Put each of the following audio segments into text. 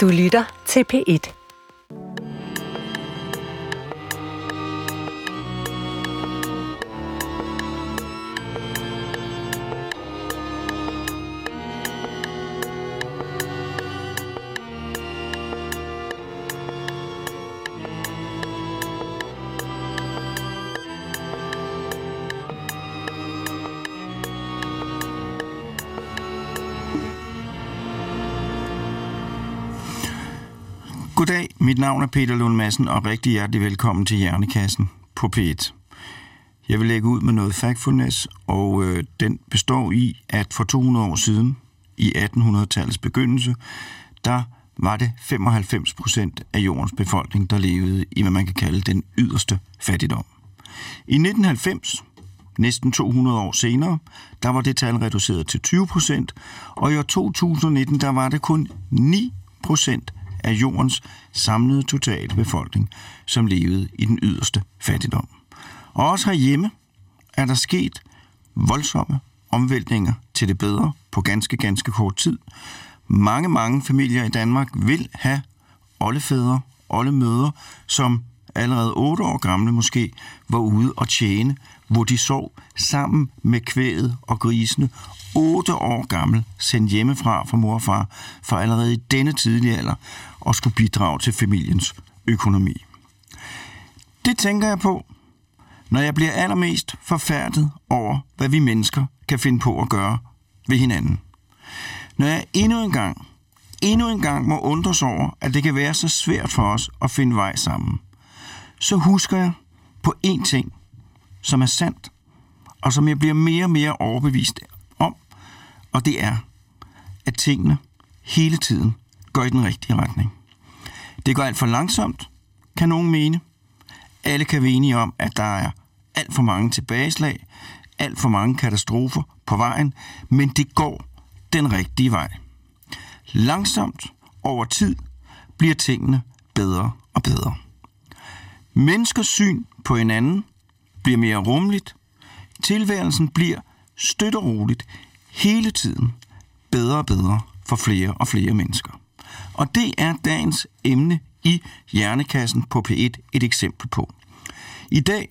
Du lytter til P1. Mit navn er Peter Lund Madsen, og rigtig hjertelig velkommen til Hjernekassen på P1. Jeg vil lægge ud med noget factfulness, og øh, den består i, at for 200 år siden, i 1800-tallets begyndelse, der var det 95 procent af jordens befolkning, der levede i, hvad man kan kalde den yderste fattigdom. I 1990, næsten 200 år senere, der var det tal reduceret til 20 procent, og i år 2019, der var det kun 9 procent af jordens samlede totale befolkning, som levede i den yderste fattigdom. Og også herhjemme er der sket voldsomme omvæltninger til det bedre på ganske, ganske kort tid. Mange, mange familier i Danmark vil have oldefædre, oldemødre, som allerede 8 år gamle måske var ude og tjene, hvor de sov sammen med kvæget og grisene 8 år gammel, sendt hjemmefra fra mor og far, for allerede i denne tidlige alder og skulle bidrage til familiens økonomi. Det tænker jeg på, når jeg bliver allermest forfærdet over, hvad vi mennesker kan finde på at gøre ved hinanden. Når jeg endnu en gang, endnu en gang må undres over, at det kan være så svært for os at finde vej sammen, så husker jeg på én ting, som er sandt, og som jeg bliver mere og mere overbevist om, og det er, at tingene hele tiden går i den rigtige retning. Det går alt for langsomt, kan nogen mene. Alle kan være enige om, at der er alt for mange tilbageslag, alt for mange katastrofer på vejen, men det går den rigtige vej. Langsomt over tid bliver tingene bedre og bedre. Menneskers syn på hinanden bliver mere rummeligt. Tilværelsen bliver støt og roligt hele tiden bedre og bedre for flere og flere mennesker. Og det er dagens emne i Hjernekassen på P1 et eksempel på. I dag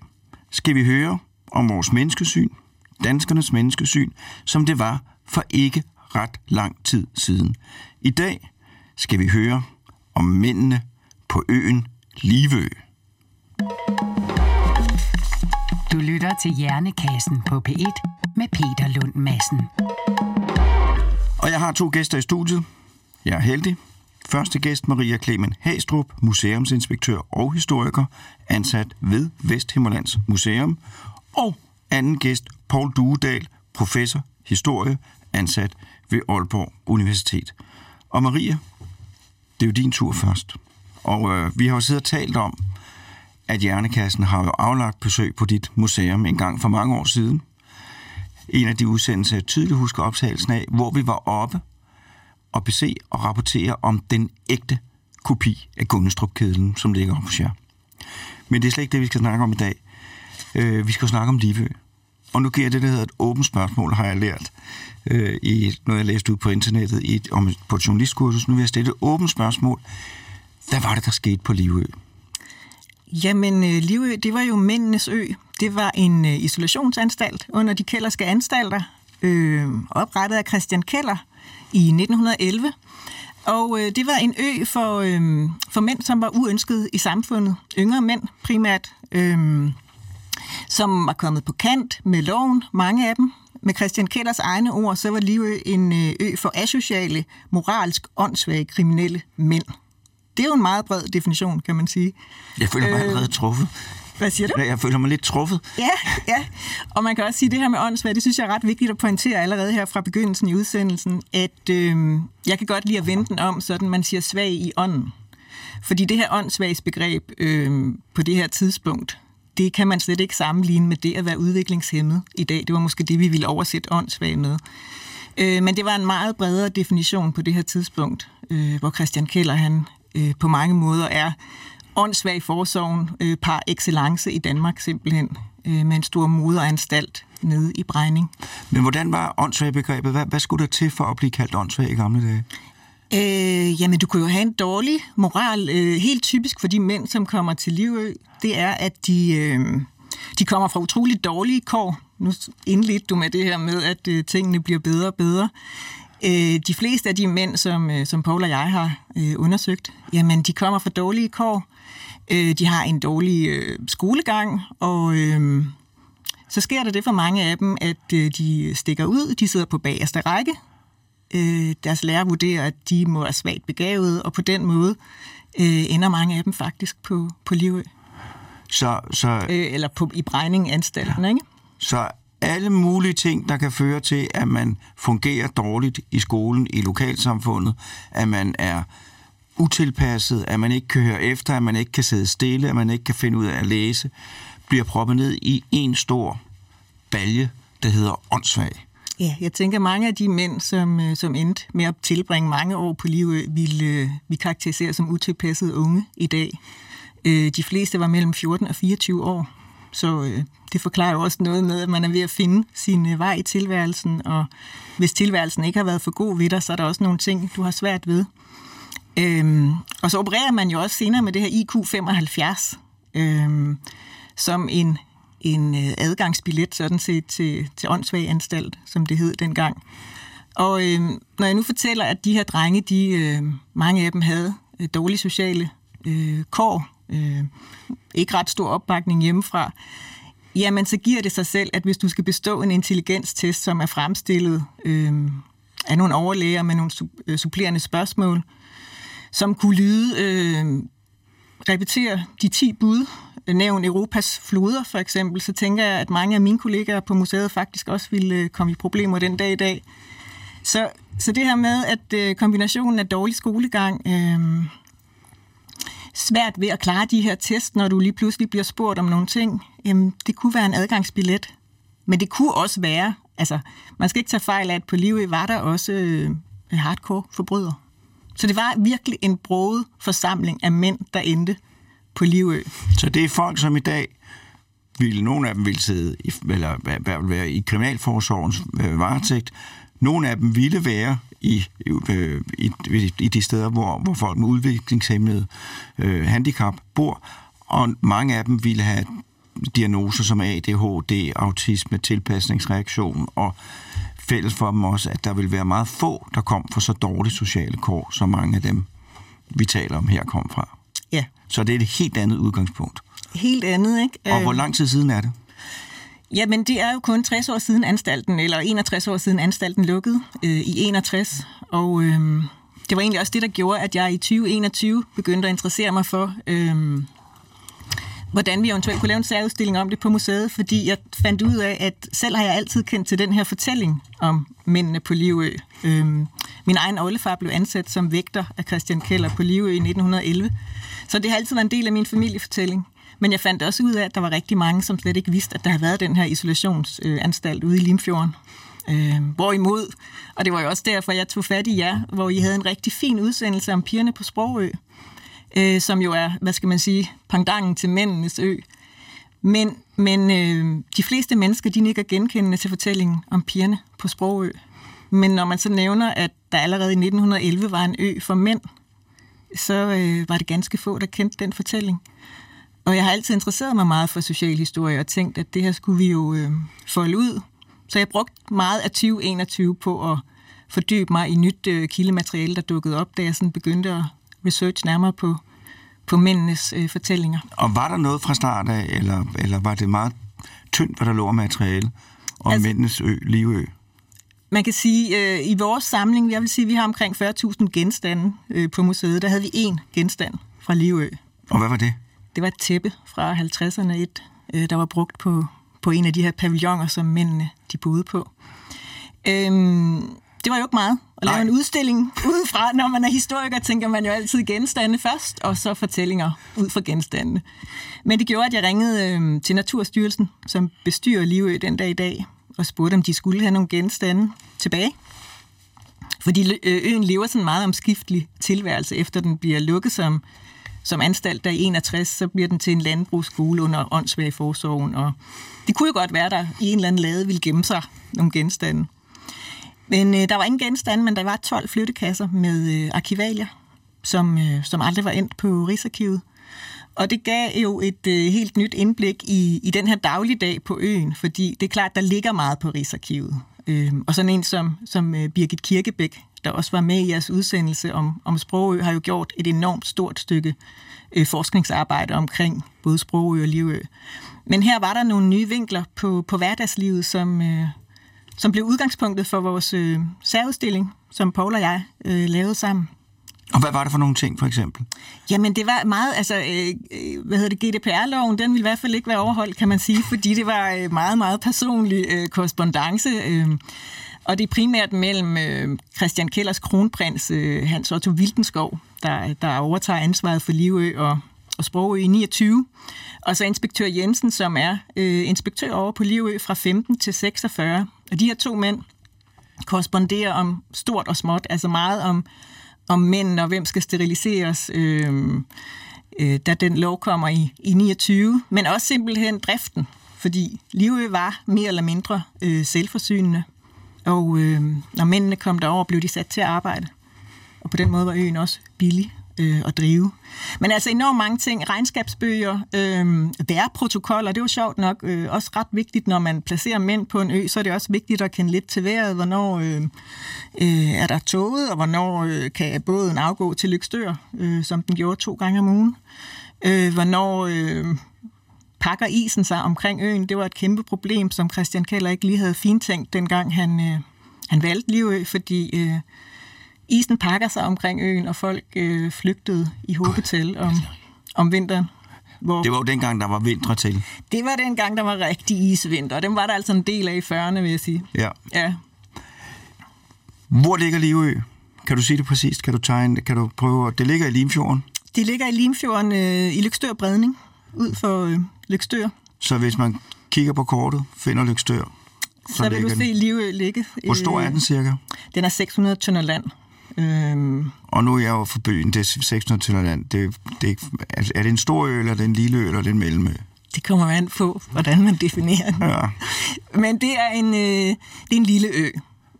skal vi høre om vores menneskesyn, danskernes menneskesyn, som det var for ikke ret lang tid siden. I dag skal vi høre om mændene på øen Livø. Du lytter til Hjernekassen på P1 med Peter Lund Madsen. Og jeg har to gæster i studiet. Jeg er heldig. Første gæst Maria Clemen Hastrup, museumsinspektør og historiker, ansat ved Vesthimmerlands Museum. Og anden gæst Paul Duedal, professor historie, ansat ved Aalborg Universitet. Og Maria, det er jo din tur først. Og øh, vi har jo siddet og talt om, at Hjernekassen har jo aflagt besøg på dit museum en gang for mange år siden. En af de udsendelser, jeg tydeligt husker optagelsen af, hvor vi var oppe og bese og rapportere om den ægte kopi af Gunnestrup-kedlen, som ligger hos jer. Men det er slet ikke det, vi skal snakke om i dag. Øh, vi skal snakke om Livø. Og nu giver jeg det, der hedder et åbent spørgsmål, har jeg lært øh, i noget, jeg læste ud på internettet i et, om, på et journalistkursus. Nu vil jeg stille et åbent spørgsmål. Hvad var det, der skete på Livø? Jamen, øh, Livø, det var jo mændenes ø. Det var en øh, isolationsanstalt under de kælderske anstalter, øh, oprettet af Christian Keller i 1911. Og øh, det var en ø for, øh, for mænd, som var uønskede i samfundet. Yngre mænd primært, øh, som var kommet på kant med loven, mange af dem. Med Christian Kellers egne ord, så var Livø en øh, ø for asociale, moralsk åndssvage kriminelle mænd. Det er jo en meget bred definition, kan man sige. Jeg føler mig Øh, allerede truffet. Hvad siger du? Jeg føler mig lidt truffet. Ja, ja. Og man kan også sige, at det her med åndssvagt, det synes jeg er ret vigtigt at pointere allerede her fra begyndelsen i udsendelsen, at øh, jeg kan godt lide at vende den om, sådan man siger svag i ånden. Fordi det her åndssvagsbegreb øh, på det her tidspunkt, det kan man slet ikke sammenligne med det at være udviklingshemmet i dag. Det var måske det, vi ville oversætte åndssvag med. Øh, men det var en meget bredere definition på det her tidspunkt, øh, hvor Christian Keller han øh, på mange måder er åndssvag forsorgen øh, par excellence i Danmark simpelthen, øh, med en stor moderanstalt nede i Brejning. Men hvordan var åndssvagbegrebet? Hvad, hvad skulle der til for at blive kaldt åndssvag i gamle dage? Øh, jamen, du kunne jo have en dårlig moral. Øh, helt typisk for de mænd, som kommer til Livø, det er, at de, øh, de kommer fra utroligt dårlige kår. Nu indledte du med det her med, at øh, tingene bliver bedre og bedre. Øh, de fleste af de mænd, som, øh, som Paul og jeg har øh, undersøgt, jamen, de kommer fra dårlige kår. Øh, de har en dårlig øh, skolegang, og... Øh, så sker der det for mange af dem, at øh, de stikker ud, de sidder på bagerste række, øh, deres lærer vurderer, at de må være svagt begavet, og på den måde øh, ender mange af dem faktisk på, på Livø. Så, så, øh, eller på, i Brejning-anstalten, ja. ikke? Så alle mulige ting, der kan føre til, at man fungerer dårligt i skolen, i lokalsamfundet, at man er utilpasset, at man ikke kan høre efter, at man ikke kan sidde stille, at man ikke kan finde ud af at læse, bliver proppet ned i en stor balje, der hedder åndssvag. Ja, jeg tænker, mange af de mænd, som, øh, som endte med at tilbringe mange år på livet, ville øh, vi karakterisere som utilpassede unge i dag. Øh, de fleste var mellem 14 og 24 år, så øh, det forklarer jo også noget med, at man er ved at finde sin øh, vej i tilværelsen, og hvis tilværelsen ikke har været for god ved dig, så er der også nogle ting, du har svært ved. Øhm, og så opererer man jo også senere med det her IQ 75, øhm, som en en øh, adgangsbillet sådan set til, til åndssvag anstalt, som det hed dengang. Og øh, når jeg nu fortæller, at de her drenge, de, øh, mange af dem havde øh, dårlige sociale øh, kår, øh, ikke ret stor opbakning hjemmefra, jamen så giver det sig selv, at hvis du skal bestå en intelligenstest, som er fremstillet øh, af nogle overlæger med nogle øh, supplerende spørgsmål, som kunne lyde, øh, repetere de 10 bud, øh, nævn Europas floder for eksempel, så tænker jeg, at mange af mine kollegaer på museet faktisk også ville øh, komme i problemer den dag i dag. Så, så det her med, at øh, kombinationen af dårlig skolegang, øh, svært ved at klare de her test, når du lige pludselig bliver spurgt om nogle ting, jamen, det kunne være en adgangsbillet. Men det kunne også være, altså man skal ikke tage fejl af, at på livet var der også øh, hardcore forbrydere. Så det var virkelig en broget forsamling af mænd, der endte på Livø. Så det er folk, som i dag ville, nogle af dem ville sidde i, eller være i kriminalforsorgens øh, varetægt. Nogle af dem ville være i, øh, i, i de steder, hvor, hvor folk med udviklingshemmede øh, handicap bor, og mange af dem ville have diagnoser som ADHD, autisme, tilpasningsreaktion, og fælles for dem også, at der vil være meget få, der kom fra så dårlige sociale kår, som mange af dem, vi taler om her, kom fra. Ja. Så det er et helt andet udgangspunkt. Helt andet, ikke? Og hvor lang tid siden er det? Jamen, det er jo kun 60 år siden anstalten, eller 61 år siden anstalten lukkede øh, i 61. Og øh, det var egentlig også det, der gjorde, at jeg i 2021 begyndte at interessere mig for, øh, hvordan vi eventuelt kunne lave en særudstilling om det på museet, fordi jeg fandt ud af, at selv har jeg altid kendt til den her fortælling om mændene på Livø. Øh, min egen oldefar blev ansat som vægter af Christian Keller på Livø i 1911, så det har altid været en del af min familiefortælling. Men jeg fandt også ud af, at der var rigtig mange, som slet ikke vidste, at der havde været den her isolationsanstalt ude i Limfjorden. Øh, hvorimod, og det var jo også derfor, jeg tog fat i jer, hvor I havde en rigtig fin udsendelse om pigerne på Sprogø, øh, som jo er, hvad skal man sige, pangdangen til mændenes ø. Men, men øh, de fleste mennesker, de nikker genkendende til fortællingen om pigerne på Sprogø. Men når man så nævner, at der allerede i 1911 var en ø for mænd, så øh, var det ganske få, der kendte den fortælling. Og jeg har altid interesseret mig meget for socialhistorie og tænkt, at det her skulle vi jo øh, folde ud. Så jeg brugte meget af 2021 på at fordybe mig i nyt øh, kildemateriale, der dukkede op, da jeg sådan begyndte at research nærmere på, på mændenes øh, fortællinger. Og var der noget fra start af, eller, eller var det meget tyndt, hvad der lå af materiale om altså, mændenes ø, livø? Man kan sige, øh, i vores samling, jeg vil sige, vi har omkring 40.000 genstande øh, på museet. Der havde vi én genstand fra Livø. Og hvad var det? Det var et tæppe fra 50'erne, et, øh, der var brugt på, på en af de her pavilloner, som mændene de boede på. Øhm, det var jo ikke meget at lave Nej. en udstilling udefra. Når man er historiker, tænker man jo altid genstande først, og så fortællinger ud fra genstandene. Men det gjorde, at jeg ringede øh, til Naturstyrelsen, som bestyrer Livø den dag i dag, og spurgte, om de skulle have nogle genstande tilbage. Fordi øh, øen lever sådan meget omskiftelig tilværelse, efter den bliver lukket som, som anstalt der i 61, så bliver den til en landbrugsskole under åndssvag forsorgen, og det kunne jo godt være, der i en eller anden lade ville gemme sig nogle genstande. Men øh, der var ingen genstande, men der var 12 flyttekasser med øh, arkivalier, som, øh, som aldrig var endt på Rigsarkivet. Og det gav jo et øh, helt nyt indblik i, i den her dagligdag på øen, fordi det er klart, der ligger meget på Rigsarkivet. Øh, og sådan en som, som øh, Birgit Kirkebæk, der også var med i jeres udsendelse om, om Sprogø, har jo gjort et enormt stort stykke øh, forskningsarbejde omkring både Sprogø og Livø. Men her var der nogle nye vinkler på, på hverdagslivet, som, øh, som blev udgangspunktet for vores øh, særudstilling, som Paul og jeg øh, lavede sammen. Og hvad var det for nogle ting, for eksempel? Jamen, det var meget, altså, øh, øh hvad hedder det, GDPR-loven, den ville i hvert fald ikke være overholdt, kan man sige, fordi det var øh, meget, meget personlig øh, korrespondence. Øh, og det er primært mellem øh, Christian Kellers kronprins, øh, Hans Otto Wildenskov, der, der overtager ansvaret for Livø og, og Sprogø i 29, og så inspektør Jensen, som er øh, inspektør over på Livø fra 15 til 46. Og de her to mænd korresponderer om stort og småt, altså meget om om mænd og hvem skal steriliseres, øh, øh, da den lov kommer i, i 29, men også simpelthen driften, fordi Livø var mere eller mindre øh, selvforsynende, og øh, når mændene kom derover, blev de sat til at arbejde. Og på den måde var øen også billig øh, at drive. Men altså enormt mange ting, regnskabsbøger, øh, vejrprotokoller, det var sjovt nok øh, også ret vigtigt, når man placerer mænd på en ø, så er det også vigtigt at kende lidt til vejret, hvornår øh, øh, er der toget, og hvornår øh, kan båden afgå til Lykstør, øh, som den gjorde to gange om ugen. Øh, hvornår øh, pakker isen sig omkring øen, det var et kæmpe problem, som Christian Keller ikke lige havde fintænkt, dengang han, øh, han valgte Livø, fordi... Øh, isen pakker sig omkring øen, og folk øh, flygtede i hobetal om, om vinteren. Hvor det var jo dengang, der var vintre til. Det var dengang, der var rigtig isvinter, og dem var der altså en del af i 40'erne, vil jeg sige. Ja. ja. Hvor ligger Livø? Kan du sige det præcist? Kan du tegne? Kan du prøve? Det ligger i Limfjorden? Det ligger i Limfjorden øh, i Lykstør Bredning, ud for øh, Lykstør. Så hvis man kigger på kortet, finder Lykstør, så, så vil du se Livø ligge. Hvor stor er øh, den cirka? Den er 600 tønder land. Øhm. Og nu er jeg jo for byen, det er 600 tønder land. Det, det, er, er det en stor ø, eller er det en lille ø, eller er det en mellemø? Det kommer an på, hvordan man definerer den. Ja. Men det er, en, øh, det er en lille ø,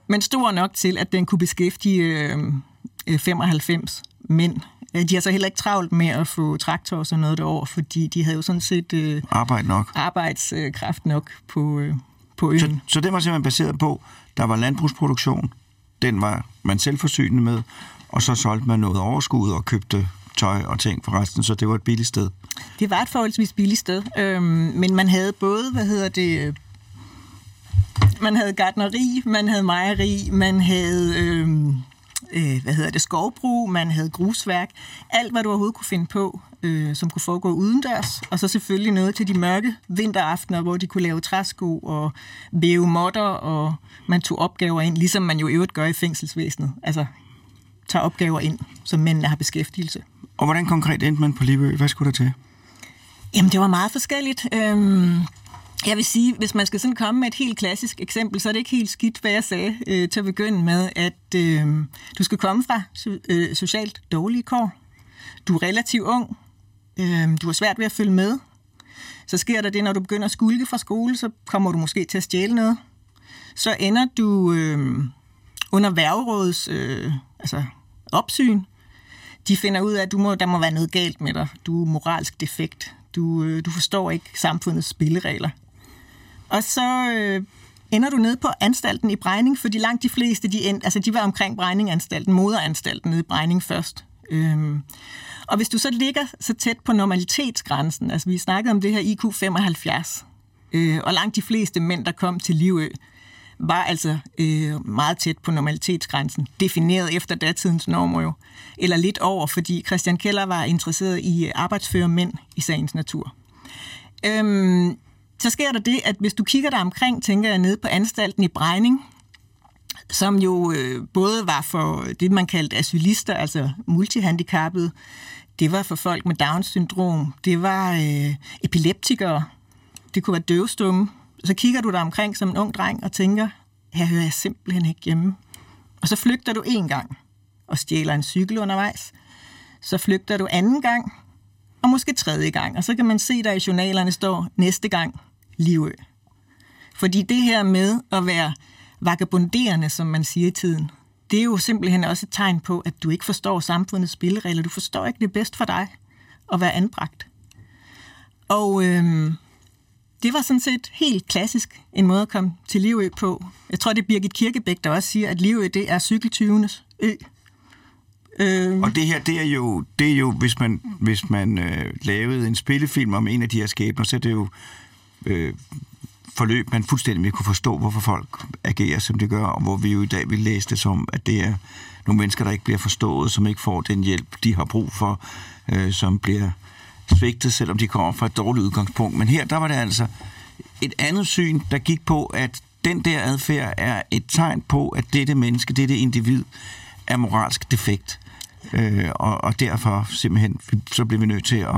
men stor nok til, at den kunne beskæftige øh, 95 mænd. De har så heller ikke travlt med at få traktor og sådan noget derover, fordi de havde jo sådan set øh, Arbejde nok. arbejdskraft nok på, øh, på øen. Så, så det var simpelthen baseret på, der var landbrugsproduktion, den var man selvforsynende med, og så solgte man noget overskud og købte tøj og ting for resten, så det var et billigt sted. Det var et forholdsvis billigt sted, øhm, men man havde både, hvad hedder det, man havde gardneri, man havde mejeri, man havde, øhm, øh, hvad hedder det, skovbrug, man havde grusværk, alt hvad du overhovedet kunne finde på, øh, som kunne foregå udendørs, og så selvfølgelig noget til de mørke vinteraftener, hvor de kunne lave træsko og væve modder, og man tog opgaver ind, ligesom man jo i øvrigt gør i fængselsvæsenet. Altså, tager opgaver ind, som mændene har beskæftigelse. Og hvordan konkret endte man på Livø? Hvad skulle der til? Jamen, det var meget forskelligt. Øhm, jeg vil sige, hvis man skal sådan komme med et helt klassisk eksempel, så er det ikke helt skidt, hvad jeg sagde øh, til at begynde med, at øh, du skal komme fra øh, socialt dårlige kår. Du er relativt ung. Øh, du har svært ved at følge med. Så sker der det, når du begynder at skulke fra skole, så kommer du måske til at stjæle noget. Så ender du øh, under værgerådets øh, altså opsyn. De finder ud af, at du må, der må være noget galt med dig. Du er moralsk defekt. Du, øh, du forstår ikke samfundets spilleregler. Og så øh, ender du nede på anstalten i Brejning, fordi langt de fleste, de, end, altså de var omkring Brejninganstalten, moderanstalten nede i Brejning først. Øhm, og hvis du så ligger så tæt på normalitetsgrænsen, altså vi snakkede om det her IQ 75, øh, og langt de fleste mænd, der kom til Livø, var altså øh, meget tæt på normalitetsgrænsen, defineret efter datidens normer jo, eller lidt over, fordi Christian Keller var interesseret i arbejdsføre mænd i sagens natur. Øhm, så sker der det, at hvis du kigger der omkring, tænker jeg nede på anstalten i Brejning, som jo øh, både var for det, man kaldte asylister, altså multihandicappede, det var for folk med Down-syndrom, det var øh, epileptikere, det kunne være døvstumme. Så kigger du der omkring som en ung dreng og tænker, her hører jeg simpelthen ikke hjemme. Og så flygter du en gang og stjæler en cykel undervejs. Så flygter du anden gang, og måske tredje gang. Og så kan man se, der i journalerne står næste gang Livø. Fordi det her med at være vagabonderende, som man siger i tiden. Det er jo simpelthen også et tegn på, at du ikke forstår samfundets spilleregler. Du forstår ikke det bedst for dig at være anbragt. Og øhm, det var sådan set helt klassisk en måde at komme til Livø på. Jeg tror, det er Birgit Kirkebæk, der også siger, at Livø det er cykeltyvenes ø. Øhm. Og det her, det er jo, det er jo hvis man, hvis man øh, lavede en spillefilm om en af de her skæbner, så er det jo øh, forløb, man fuldstændig ikke kunne forstå, hvorfor folk agerer, som det gør, og hvor vi jo i dag vil læse det som, at det er nogle mennesker, der ikke bliver forstået, som ikke får den hjælp, de har brug for, øh, som bliver svigtet, selvom de kommer fra et dårligt udgangspunkt. Men her, der var det altså et andet syn, der gik på, at den der adfærd er et tegn på, at dette menneske, dette individ, er moralsk defekt. Øh, og, og derfor simpelthen, så bliver vi nødt til at,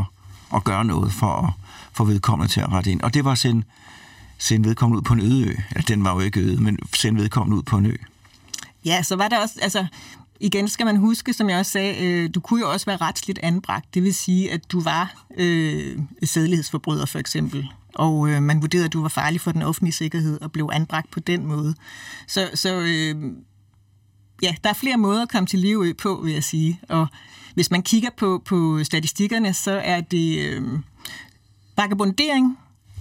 at gøre noget for at få vedkommende til at rette ind. Og det var at sende, sende vedkommende ud på en øde ø. Ja, den var jo ikke øde, men sende vedkommende ud på en ø. Ja, så var der også, altså, igen skal man huske, som jeg også sagde, øh, du kunne jo også være retsligt anbragt. Det vil sige, at du var øh, sædelighedsforbryder for eksempel, og øh, man vurderede, at du var farlig for den offentlige sikkerhed og blev anbragt på den måde. Så, så øh, ja, der er flere måder at komme til liv på, vil jeg sige. Og hvis man kigger på, på statistikkerne, så er det øh, vagabondering,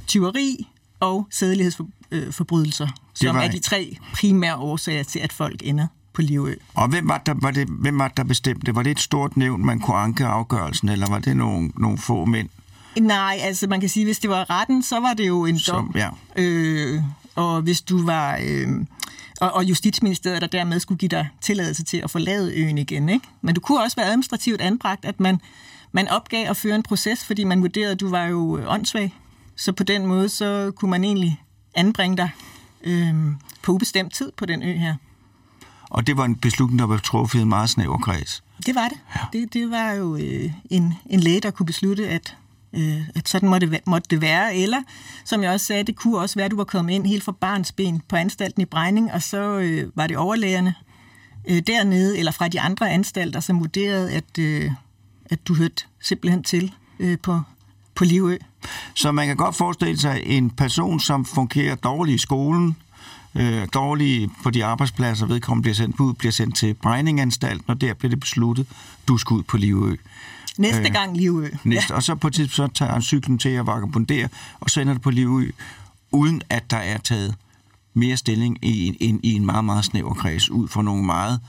tyveri og sædelighedsforbrydelser, som er de tre primære årsager til, at folk ender på Livø. Og hvem var, der, var det, hvem var der bestemte? Var det et stort nævn, man kunne anke afgørelsen, eller var det nogle, nogle få mænd? Nej, altså man kan sige, hvis det var retten, så var det jo en dom. Som, ja. øh, og hvis du var... Øh, og, og Justitsministeriet, der dermed skulle give dig tilladelse til at forlade øen igen. Ikke? Men du kunne også være administrativt anbragt, at man, man opgav at føre en proces, fordi man vurderede, at du var jo åndssvag. Så på den måde, så kunne man egentlig anbringe dig øh, på ubestemt tid på den ø her. Og det var en beslutning, der var truffet i en meget snæver kreds. Det var det. Ja. Det, det var jo øh, en, en læge, der kunne beslutte, at, øh, at sådan måtte det, måtte det være. Eller, som jeg også sagde, det kunne også være, at du var kommet ind helt fra barns ben på anstalten i Brejning, og så øh, var det overlægerne øh, dernede, eller fra de andre anstalter, som vurderede, at, øh, at du hørte simpelthen til øh, på, på Livø. Så man kan godt forestille sig en person, som fungerer dårligt i skolen, øh, dårlige på de arbejdspladser, vedkommende bliver sendt ud, bliver sendt til Brejninganstalten, og der bliver det besluttet, du skal ud på Livø. Næste øh, gang Livø. Næste, ja. Og så på et tidspunkt så tager han cyklen til at vagabondere, og så ender det på Livø, uden at der er taget mere stilling i en, i en meget, meget snæver kreds, ud fra nogle meget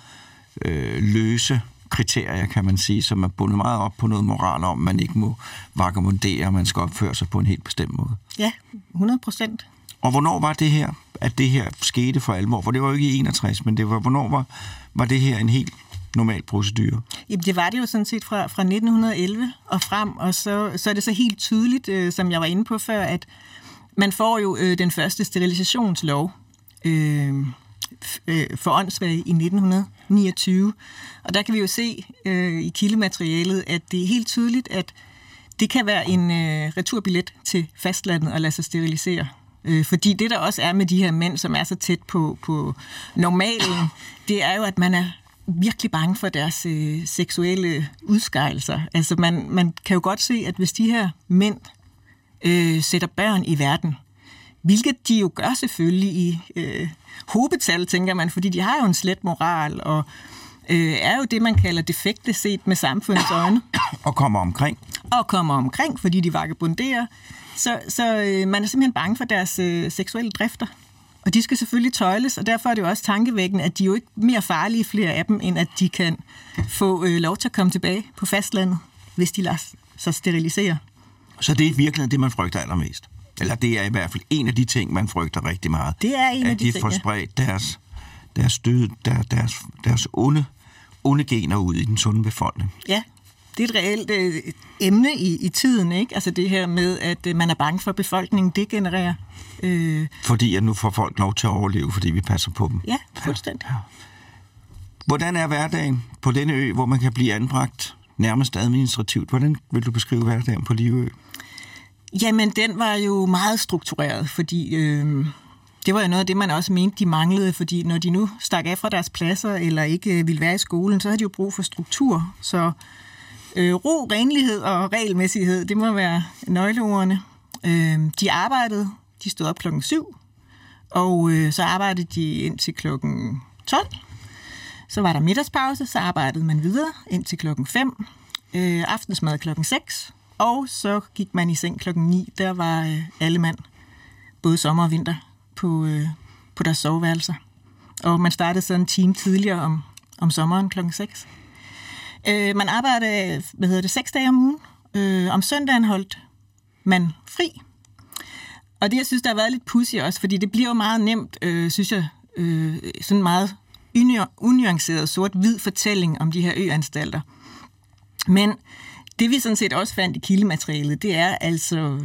øh, løse kriterier, kan man sige, som er bundet meget op på noget moral om, man ikke må vagabondere, man skal opføre sig på en helt bestemt måde. Ja, 100 procent. Og hvornår var det her, at det her skete for alvor? For det var jo ikke i 61, men det var, hvornår var, var det her en helt normal procedure? Jamen, det var det jo sådan set fra, fra 1911 og frem, og så, så er det så helt tydeligt, øh, som jeg var inde på før, at man får jo øh, den første sterilisationslov øh, øh, for åndssvage i 1929. Og der kan vi jo se øh, i kildematerialet, at det er helt tydeligt, at det kan være en øh, returbillet til fastlandet at lade sig sterilisere. Øh, fordi det, der også er med de her mænd, som er så tæt på, på normalen, det er jo, at man er virkelig bange for deres øh, seksuelle udskejelser. Altså man, man kan jo godt se, at hvis de her mænd øh, sætter børn i verden, hvilket de jo gør selvfølgelig i øh, hobetal, tænker man, fordi de har jo en slet moral, og øh, er jo det, man kalder defekte set med samfundets øjne. Og kommer omkring. Og kommer omkring, fordi de vagabonderer. Så, så øh, man er simpelthen bange for deres øh, seksuelle drifter. Og de skal selvfølgelig tøjles, og derfor er det jo også tankevækkende, at de er jo ikke mere farlige, flere af dem, end at de kan få øh, lov til at komme tilbage på fastlandet, hvis de lader sig sterilisere. Så det er virkelig det, man frygter allermest? Eller det er i hvert fald en af de ting, man frygter rigtig meget? Det er en af de, de ting, får spredt deres, deres, død, der, deres, deres onde, onde gener ud i den sunde befolkning. Ja, det er et reelt øh, emne i, i tiden, ikke? Altså det her med, at øh, man er bange for, at befolkningen degenererer. Øh. Fordi at nu får folk lov til at overleve, fordi vi passer på dem. Ja, fuldstændig. Ja. Hvordan er hverdagen på denne ø, hvor man kan blive anbragt nærmest administrativt? Hvordan vil du beskrive hverdagen på Livø? Jamen, den var jo meget struktureret, fordi øh, det var jo noget af det, man også mente, de manglede, fordi når de nu stak af fra deres pladser eller ikke øh, ville være i skolen, så havde de jo brug for struktur. Så Øh, ro, renlighed og regelmæssighed, det må være nøgleordene. Øh, de arbejdede, de stod op klokken 7, Og øh, så arbejdede de indtil klokken 12. Så var der middagspause, så arbejdede man videre indtil klokken 5. Øh, aftensmad klokken 6. Og så gik man i seng klokken 9. Der var øh, alle mand, både sommer og vinter, på, øh, på deres soveværelser. Og man startede så en time tidligere om, om sommeren klokken 6. Øh, man arbejdede, hvad hedder det, seks dage om ugen. Øh, om søndagen holdt man fri. Og det, jeg synes, der har været lidt pussy også, fordi det bliver jo meget nemt, øh, synes jeg, øh, sådan meget unuanceret sort-hvid fortælling om de her øanstalter. Men det vi sådan set også fandt i kildematerialet, det er altså,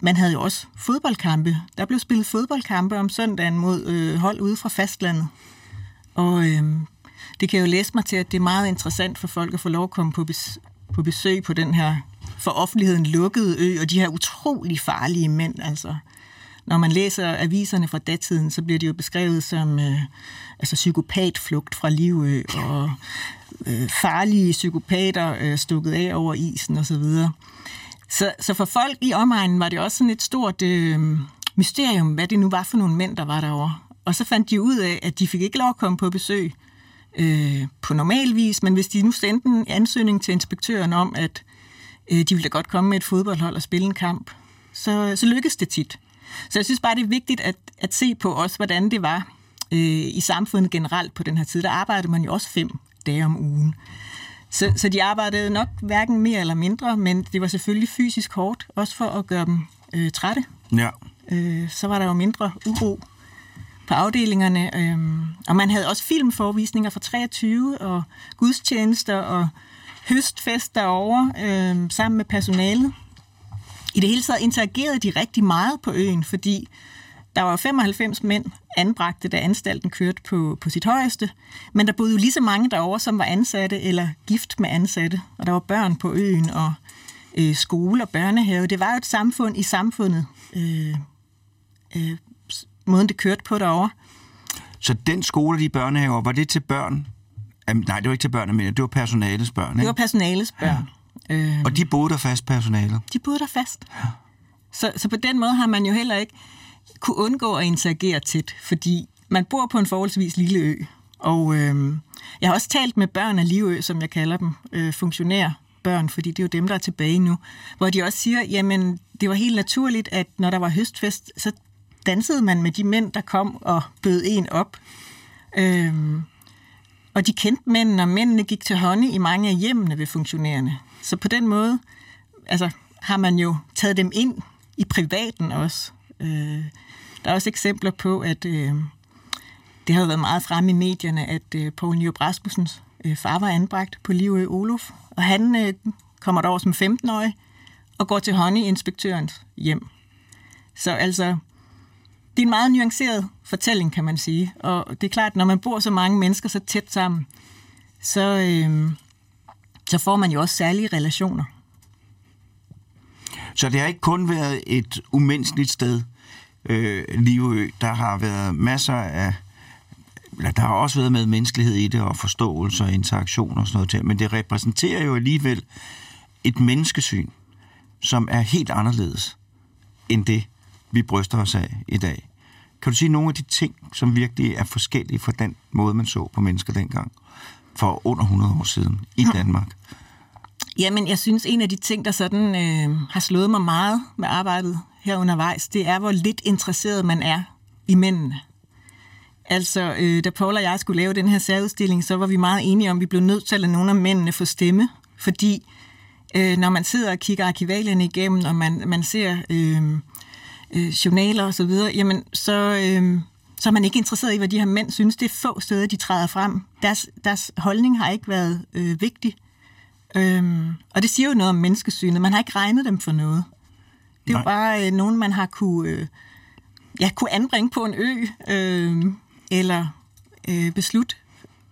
man havde jo også fodboldkampe. Der blev spillet fodboldkampe om søndagen mod øh, hold ude fra fastlandet. Og øh, det kan jo læse mig til, at det er meget interessant for folk at få lov at komme på, bes- på besøg på den her for offentligheden lukkede ø, og de her utrolig farlige mænd, altså. Når man læser aviserne fra datiden, så bliver de jo beskrevet som øh, altså psykopatflugt fra Livø, og øh, farlige psykopater øh, stukket af over isen osv. Så, så, så for folk i omegnen var det også sådan et stort øh, mysterium, hvad det nu var for nogle mænd, der var derovre. Og så fandt de ud af, at de fik ikke lov at komme på besøg øh, på normal vis, men hvis de nu sendte en ansøgning til inspektøren om, at øh, de ville da godt komme med et fodboldhold og spille en kamp, så, så lykkedes det tit. Så jeg synes bare, det er vigtigt at, at se på også, hvordan det var øh, i samfundet generelt på den her tid. Der arbejdede man jo også fem dage om ugen. Så, så de arbejdede nok hverken mere eller mindre, men det var selvfølgelig fysisk hårdt, også for at gøre dem øh, trætte. Ja. Øh, så var der jo mindre uro på afdelingerne, øh, og man havde også filmforvisninger fra 23 og gudstjenester og høstfest derovre øh, sammen med personalet. I det hele taget interagerede de rigtig meget på øen, fordi der var 95 mænd anbragte, da anstalten kørte på, på sit højeste, men der boede jo lige så mange derovre, som var ansatte eller gift med ansatte, og der var børn på øen og øh, skole og børnehave. Det var jo et samfund i samfundet, øh, øh, måden det kørte på derovre. Så den skole, de børnehaver, var det til børn? Jamen, nej, det var ikke til børn, men det var personalets børn, ikke? Det var personalets børn. Ja. Øh, og de boede der fast, personalet? De boede der fast. Ja. Så, så på den måde har man jo heller ikke kunne undgå at interagere tæt, fordi man bor på en forholdsvis lille ø. Og øh, jeg har også talt med børn af Livø, som jeg kalder dem, øh, funktionære børn, fordi det er jo dem, der er tilbage nu, hvor de også siger, jamen det var helt naturligt, at når der var høstfest, så dansede man med de mænd, der kom og bød en op. Øhm, og de kendte mændene, og mændene gik til hånden i mange af hjemmene ved funktionærerne. Så på den måde altså, har man jo taget dem ind i privaten også. Øh, der er også eksempler på, at øh, det har været meget fremme i medierne, at øh, Poul Nyrup Rasmussens øh, far var anbragt på Livø Olof, og han øh, kommer derover som 15-årig og går til hånd i inspektørens hjem. Så altså, det er en meget nuanceret fortælling, kan man sige. Og det er klart, når man bor så mange mennesker så tæt sammen, så, øh, så får man jo også særlige relationer. Så det har ikke kun været et umenneskeligt sted, øh, Livø. Der har været masser af... Eller der har også været med menneskelighed i det, og forståelse og interaktion og sådan noget til. Men det repræsenterer jo alligevel et menneskesyn, som er helt anderledes end det, vi bryster os af i dag. Kan du sige nogle af de ting, som virkelig er forskellige fra den måde, man så på mennesker dengang, for under 100 år siden i Danmark? Jamen, jeg synes, en af de ting, der sådan øh, har slået mig meget med arbejdet her undervejs, det er, hvor lidt interesseret man er i mændene. Altså, øh, da Paul og jeg skulle lave den her særudstilling, så var vi meget enige om, at vi blev nødt til at lade nogle af mændene få stemme, fordi øh, når man sidder og kigger arkivalierne igennem, og man, man ser øh, øh, journaler og så videre, jamen, så, øh, så er man ikke interesseret i, hvad de her mænd synes. Det er få steder, de træder frem. Deres, deres holdning har ikke været øh, vigtig. Øhm, og det siger jo noget om menneskesynet. Man har ikke regnet dem for noget. Det er Nej. jo bare øh, nogen, man har kunne, øh, ja, kunne anbringe på en ø, øh, eller øh, beslutte,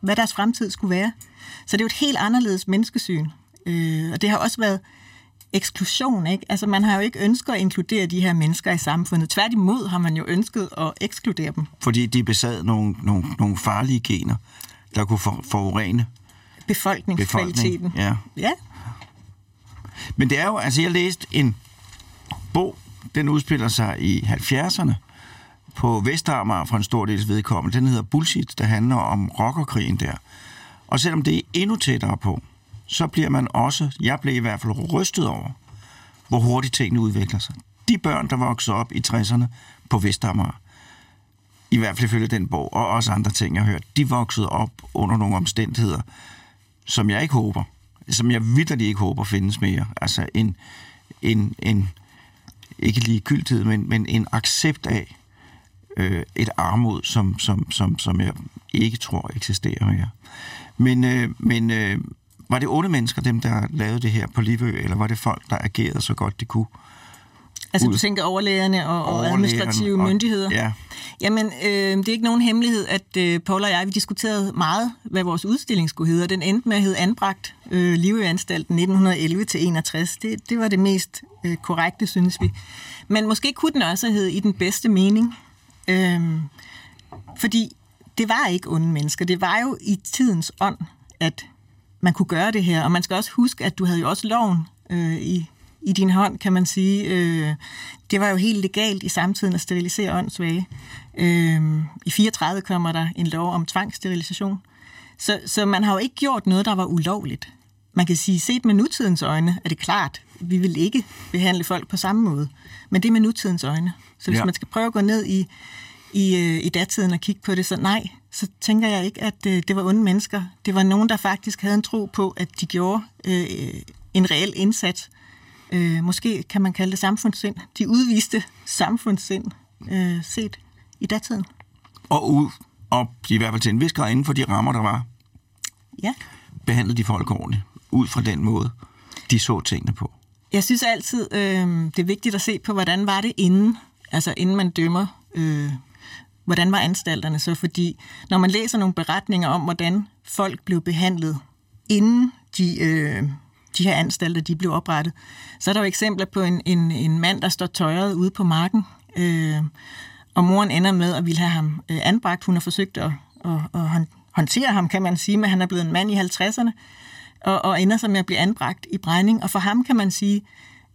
hvad deres fremtid skulle være. Så det er jo et helt anderledes menneskesyn. Øh, og det har også været eksklusion, ikke? Altså man har jo ikke ønsket at inkludere de her mennesker i samfundet. Tværtimod har man jo ønsket at ekskludere dem. Fordi de besad nogle, nogle, nogle farlige gener, der kunne for, forurene befolkningskvaliteten. Befolkning, ja. ja. Men det er jo, altså jeg læste en bog, den udspiller sig i 70'erne, på Vestamager for en stor dels vedkommende. Den hedder Bullshit, der handler om rockerkrigen der. Og selvom det er endnu tættere på, så bliver man også, jeg blev i hvert fald rystet over, hvor hurtigt tingene udvikler sig. De børn, der voksede op i 60'erne på Vestamager, i hvert fald ifølge den bog, og også andre ting, jeg har hørt, de voksede op under nogle omstændigheder, som jeg ikke håber, som jeg vidderligt ikke håber findes mere. Altså en, en, en ikke ligegyldighed, men, men en accept af øh, et armod, som, som, som, som jeg ikke tror eksisterer mere. Men, øh, men øh, var det onde mennesker, dem der lavede det her på Livø, eller var det folk, der agerede så godt de kunne? Altså ud. du tænker overlægerne og, og administrative og- myndigheder? Ja. Jamen, øh, det er ikke nogen hemmelighed, at øh, Paul og jeg, vi diskuterede meget, hvad vores udstilling skulle hedde. og Den endte med at hedde Anbragt øh, Livøanstalten 1911-61. Det, det var det mest øh, korrekte, synes vi. Men måske kunne den også hedde i den bedste mening. Øh, fordi det var ikke onde mennesker. Det var jo i tidens ånd, at man kunne gøre det her. Og man skal også huske, at du havde jo også loven øh, i, i din hånd, kan man sige. Øh, det var jo helt legalt i samtiden at sterilisere åndssvage. Øh, I 34 kommer der en lov om tvangssterilisation. Så, så man har jo ikke gjort noget, der var ulovligt. Man kan sige, set med nutidens øjne, er det klart, vi vil ikke behandle folk på samme måde. Men det er med nutidens øjne. Så hvis Ja. man skal prøve at gå ned i, i, øh, i datiden og kigge på det, så nej, så tænker jeg ikke, at øh, det var onde mennesker. Det var nogen, der faktisk havde en tro på, at de gjorde øh, en reel indsats. Øh, måske kan man kalde det samfundssind. De udviste samfundssind øh, set i datiden. Og, ud, og i hvert fald til en vis grad inden for de rammer, der var, Ja. behandlede de folk ordentligt, ud fra den måde, de så tingene på. Jeg synes altid, øh, det er vigtigt at se på, hvordan var det inden, altså inden man dømmer, øh, hvordan var anstalterne så, fordi når man læser nogle beretninger om, hvordan folk blev behandlet, inden de, øh, de her anstalter de blev oprettet, så er der jo eksempler på en, en, en mand, der står tøjet ude på marken, øh, og moren ender med at ville have ham øh, anbragt. Hun har forsøgt at, at, at håndtere ham, kan man sige, men han er blevet en mand i 50'erne, og, og ender så med at blive anbragt i brænding. Og for ham kan man sige,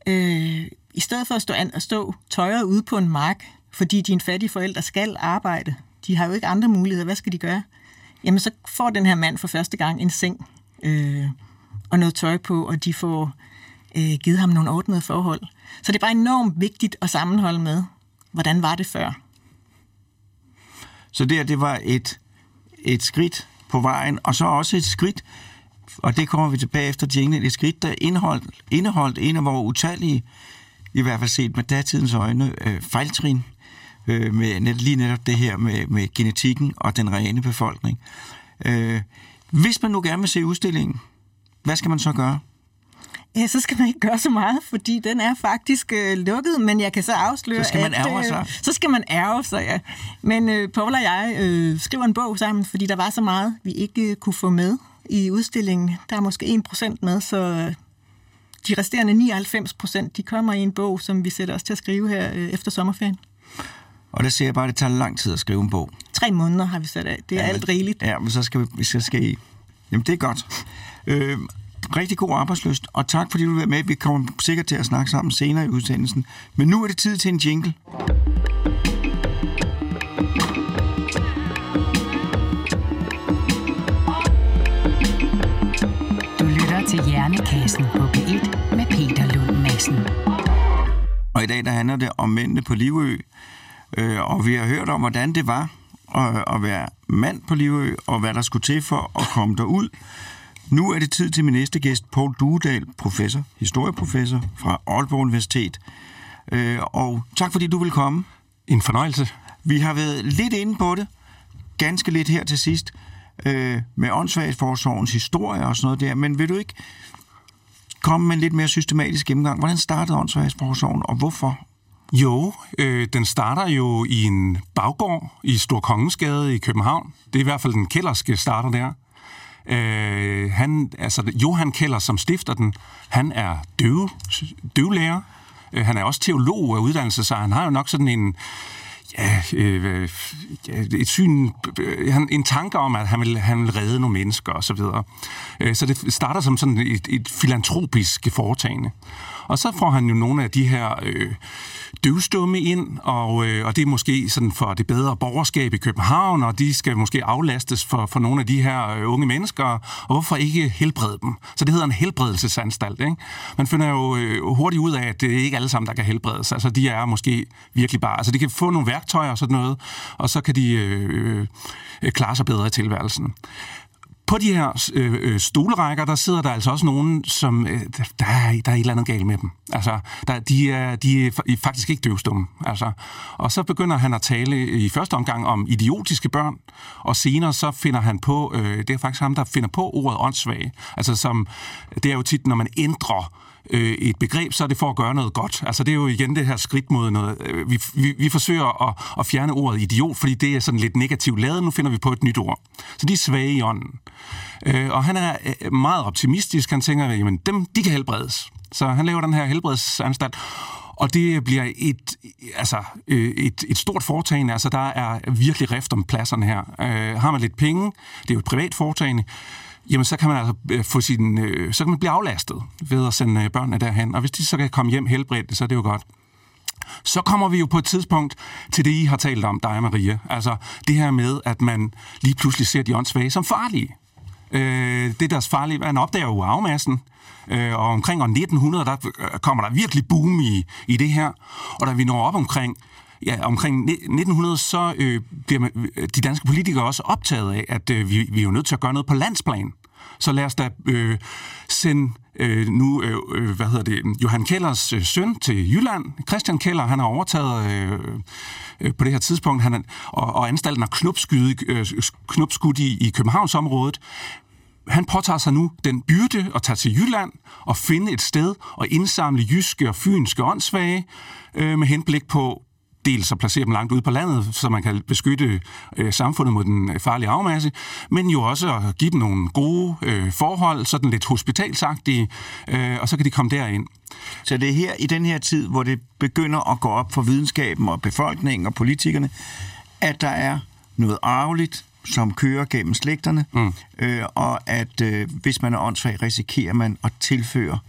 øh, i stedet for at stå, an, at stå tøjet ude på en mark, fordi dine fattige forældre skal arbejde, de har jo ikke andre muligheder, hvad skal de gøre? Jamen så får den her mand for første gang en seng øh, og noget tøj på, og de får øh, givet ham nogle ordnede forhold. Så det er bare enormt vigtigt at sammenholde med, hvordan var det før? Så der, det var et, et skridt på vejen, og så også et skridt, og det kommer vi tilbage efter jinglen, et skridt, der indeholdt, indeholdt en af vores utallige, i hvert fald set med datidens øjne, øh, fejltrin, øh, med lige netop det her med, med genetikken og den rene befolkning. Øh, hvis man nu gerne vil se udstillingen, hvad skal man så gøre? Ja, så skal man ikke gøre så meget, fordi den er faktisk øh, lukket, men jeg kan så afsløre, Så skal man at, ærgre sig. så skal man ærge sig, ja. Men øh, Paul og jeg øh, skriver en bog sammen, fordi der var så meget, vi ikke øh, kunne få med i udstillingen. Der er måske 1% med, så øh, de resterende 99% de kommer i en bog, som vi sætter os til at skrive her øh, efter sommerferien. Og der ser jeg bare, at det tager lang tid at skrive en bog. Tre måneder har vi sat af. Det er ja, alt rigeligt. Ja, men så skal vi, skal, skal i. Jamen, det er godt. Øh, rigtig god arbejdsløst, og tak fordi du var med. Vi kommer sikkert til at snakke sammen senere i udsendelsen. Men nu er det tid til en jingle. Du lytter til Hjernekassen på P1 med Peter Lund Madsen. Og i dag der handler det om mændene på Livø. Øh, og vi har hørt om, hvordan det var at, at være mand på Livø, og hvad der skulle til for at komme derud. Nu er det tid til min næste gæst, Paul Duedal, professor, historieprofessor fra Aalborg Universitet. Øh, og tak fordi du vil komme. En fornøjelse. Vi har været lidt inde på det, ganske lidt her til sidst, øh, med åndssvagsforsorgens historie og sådan noget der, men vil du ikke komme med en lidt mere systematisk gennemgang? Hvordan startede åndssvagsforsorgen, og hvorfor? Jo, øh, den starter jo i en baggård i Stor Kongensgade i København. Det er i hvert fald den kælderske starter der. Øh, han, altså Johan Keller, som stifter den, han er døve, døvlærer. Øh, han er også teolog af uddannelse, så han har jo nok sådan en, ja, øh, ja, et syn, øh, en tanke om, at han vil, han vil redde nogle mennesker osv. Så, videre. Øh, så det starter som sådan et, et filantropisk foretagende. Og så får han jo nogle af de her øh, døvstumme ind, og, øh, og det er måske sådan for det bedre borgerskab i København, og de skal måske aflastes for, for nogle af de her øh, unge mennesker, og hvorfor ikke helbrede dem? Så det hedder en helbredelsesanstalt. Ikke? Man finder jo øh, hurtigt ud af, at det er ikke alle sammen, der kan helbredes. Altså de er måske virkelig bare, altså de kan få nogle værktøjer og sådan noget, og så kan de øh, øh, klare sig bedre i tilværelsen på de her øh, øh stolerækker, der sidder der altså også nogen, som øh, der, er, der er et eller andet galt med dem. Altså, der, de, er, de er faktisk ikke døvstumme. Altså. Og så begynder han at tale i første omgang om idiotiske børn, og senere så finder han på, øh, det er faktisk ham, der finder på ordet åndssvage. Altså, som, det er jo tit, når man ændrer øh, et begreb, så er det for at gøre noget godt. Altså det er jo igen det her skridt mod noget. Øh, vi, vi, vi forsøger at, at fjerne ordet idiot, fordi det er sådan lidt negativt lavet. Nu finder vi på et nyt ord. Så de er svage i ånden. Øh, og han er øh, meget optimistisk. Han tænker, jamen dem, de kan helbredes. Så han laver den her helbredsanstalt. Og det bliver et, altså, øh, et, et stort foretagende. Altså, der er virkelig rift om pladserne her. Øh, har man lidt penge, det er jo et privat foretagende, jamen så kan man altså øh, få sin, øh, så kan man blive aflastet ved at sende øh, børnene derhen. Og hvis de så kan komme hjem helbredt, så er det jo godt. Så kommer vi jo på et tidspunkt til det, I har talt om, dig og Maria. Altså det her med, at man lige pludselig ser de åndssvage som farlige. Øh, det er deres farlige. Man opdager jo afmassen, øh, og omkring år 1900, der øh, kommer der virkelig boom i, i det her. Og da vi når op omkring ja, omkring 1900, så øh, bliver man, øh, de danske politikere også optaget af, at øh, vi, vi er jo nødt til at gøre noget på landsplan. Så lad os da øh, sende øh, nu, øh, øh hvad hedder det, Johan Kellers øh, søn til Jylland. Christian Keller, han har overtaget øh, øh, på det her tidspunkt, han er, og, og anstalten har knupskudt, øh, i, i Københavnsområdet han påtager sig nu den byrde at tage til Jylland og finde et sted og indsamle jyske og fynske åndssvage øh, med henblik på dels at placere dem langt ude på landet, så man kan beskytte øh, samfundet mod den farlige afmasse, men jo også at give dem nogle gode øh, forhold, sådan lidt hospitalsagtige, øh, og så kan de komme derind. Så det er her i den her tid, hvor det begynder at gå op for videnskaben og befolkningen og politikerne, at der er noget arveligt, som kører gennem slægterne, mm. øh, og at øh, hvis man er åndssvag, risikerer man at tilføre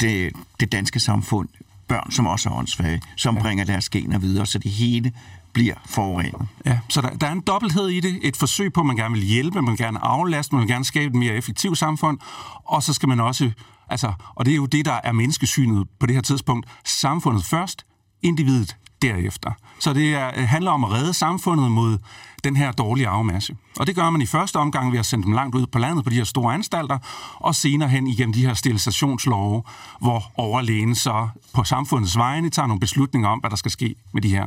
det, det danske samfund børn, som også er åndssvage, som ja. bringer deres gener videre, så det hele bliver forurenet. Ja, så der, der er en dobbelthed i det. Et forsøg på, at man gerne vil hjælpe, man vil gerne aflaste, man vil gerne skabe et mere effektivt samfund, og så skal man også, altså, og det er jo det, der er menneskesynet på det her tidspunkt, samfundet først, individet derefter. Så det er, øh, handler om at redde samfundet mod den her dårlige afmasse. Og det gør man i første omgang ved at sende dem langt ud på landet på de her store anstalter, og senere hen igennem de her sterilisationslove, hvor overlægen så på samfundets vegne tager nogle beslutninger om, hvad der skal ske med de her.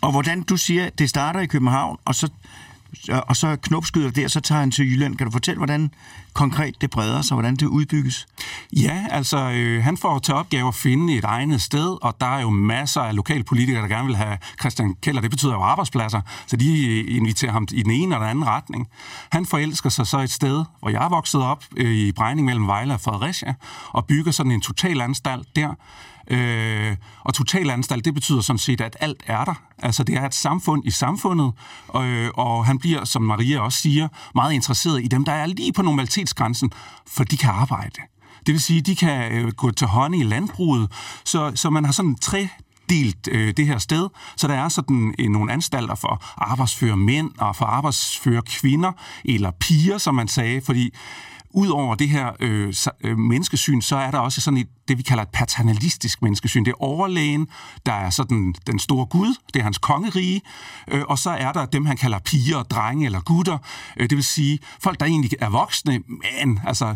Og hvordan du siger, det starter i København, og så og så knopskyder der, så tager han til Jylland. Kan du fortælle, hvordan konkret det breder sig, hvordan det udbygges? Ja, altså øh, han får til opgave at finde et egnet sted, og der er jo masser af lokalpolitikere, der gerne vil have Christian Keller. Det betyder jo arbejdspladser, så de øh, inviterer ham i den ene eller den anden retning. Han forelsker sig så et sted, hvor jeg er vokset op, øh, i Brejning mellem Vejle og Fredericia, og bygger sådan en total anstalt der, Øh, og totalanstalt, det betyder sådan set, at alt er der. Altså det er et samfund i samfundet, og, og han bliver, som Maria også siger, meget interesseret i dem, der er lige på normalitetsgrænsen, for de kan arbejde. Det vil sige, de kan øh, gå til hånd i landbruget, så, så man har sådan tre delt øh, det her sted, så der er sådan øh, nogle anstalter for arbejdsføre mænd og for arbejdsføre kvinder, eller piger, som man sagde, fordi Udover det her øh, øh, menneskesyn, så er der også sådan et, det, vi kalder et paternalistisk menneskesyn. Det er overlægen, der er sådan den store Gud, det er hans kongerige, øh, og så er der dem, han kalder piger, drenge eller gutter. Øh, det vil sige, folk, der egentlig er voksne, men altså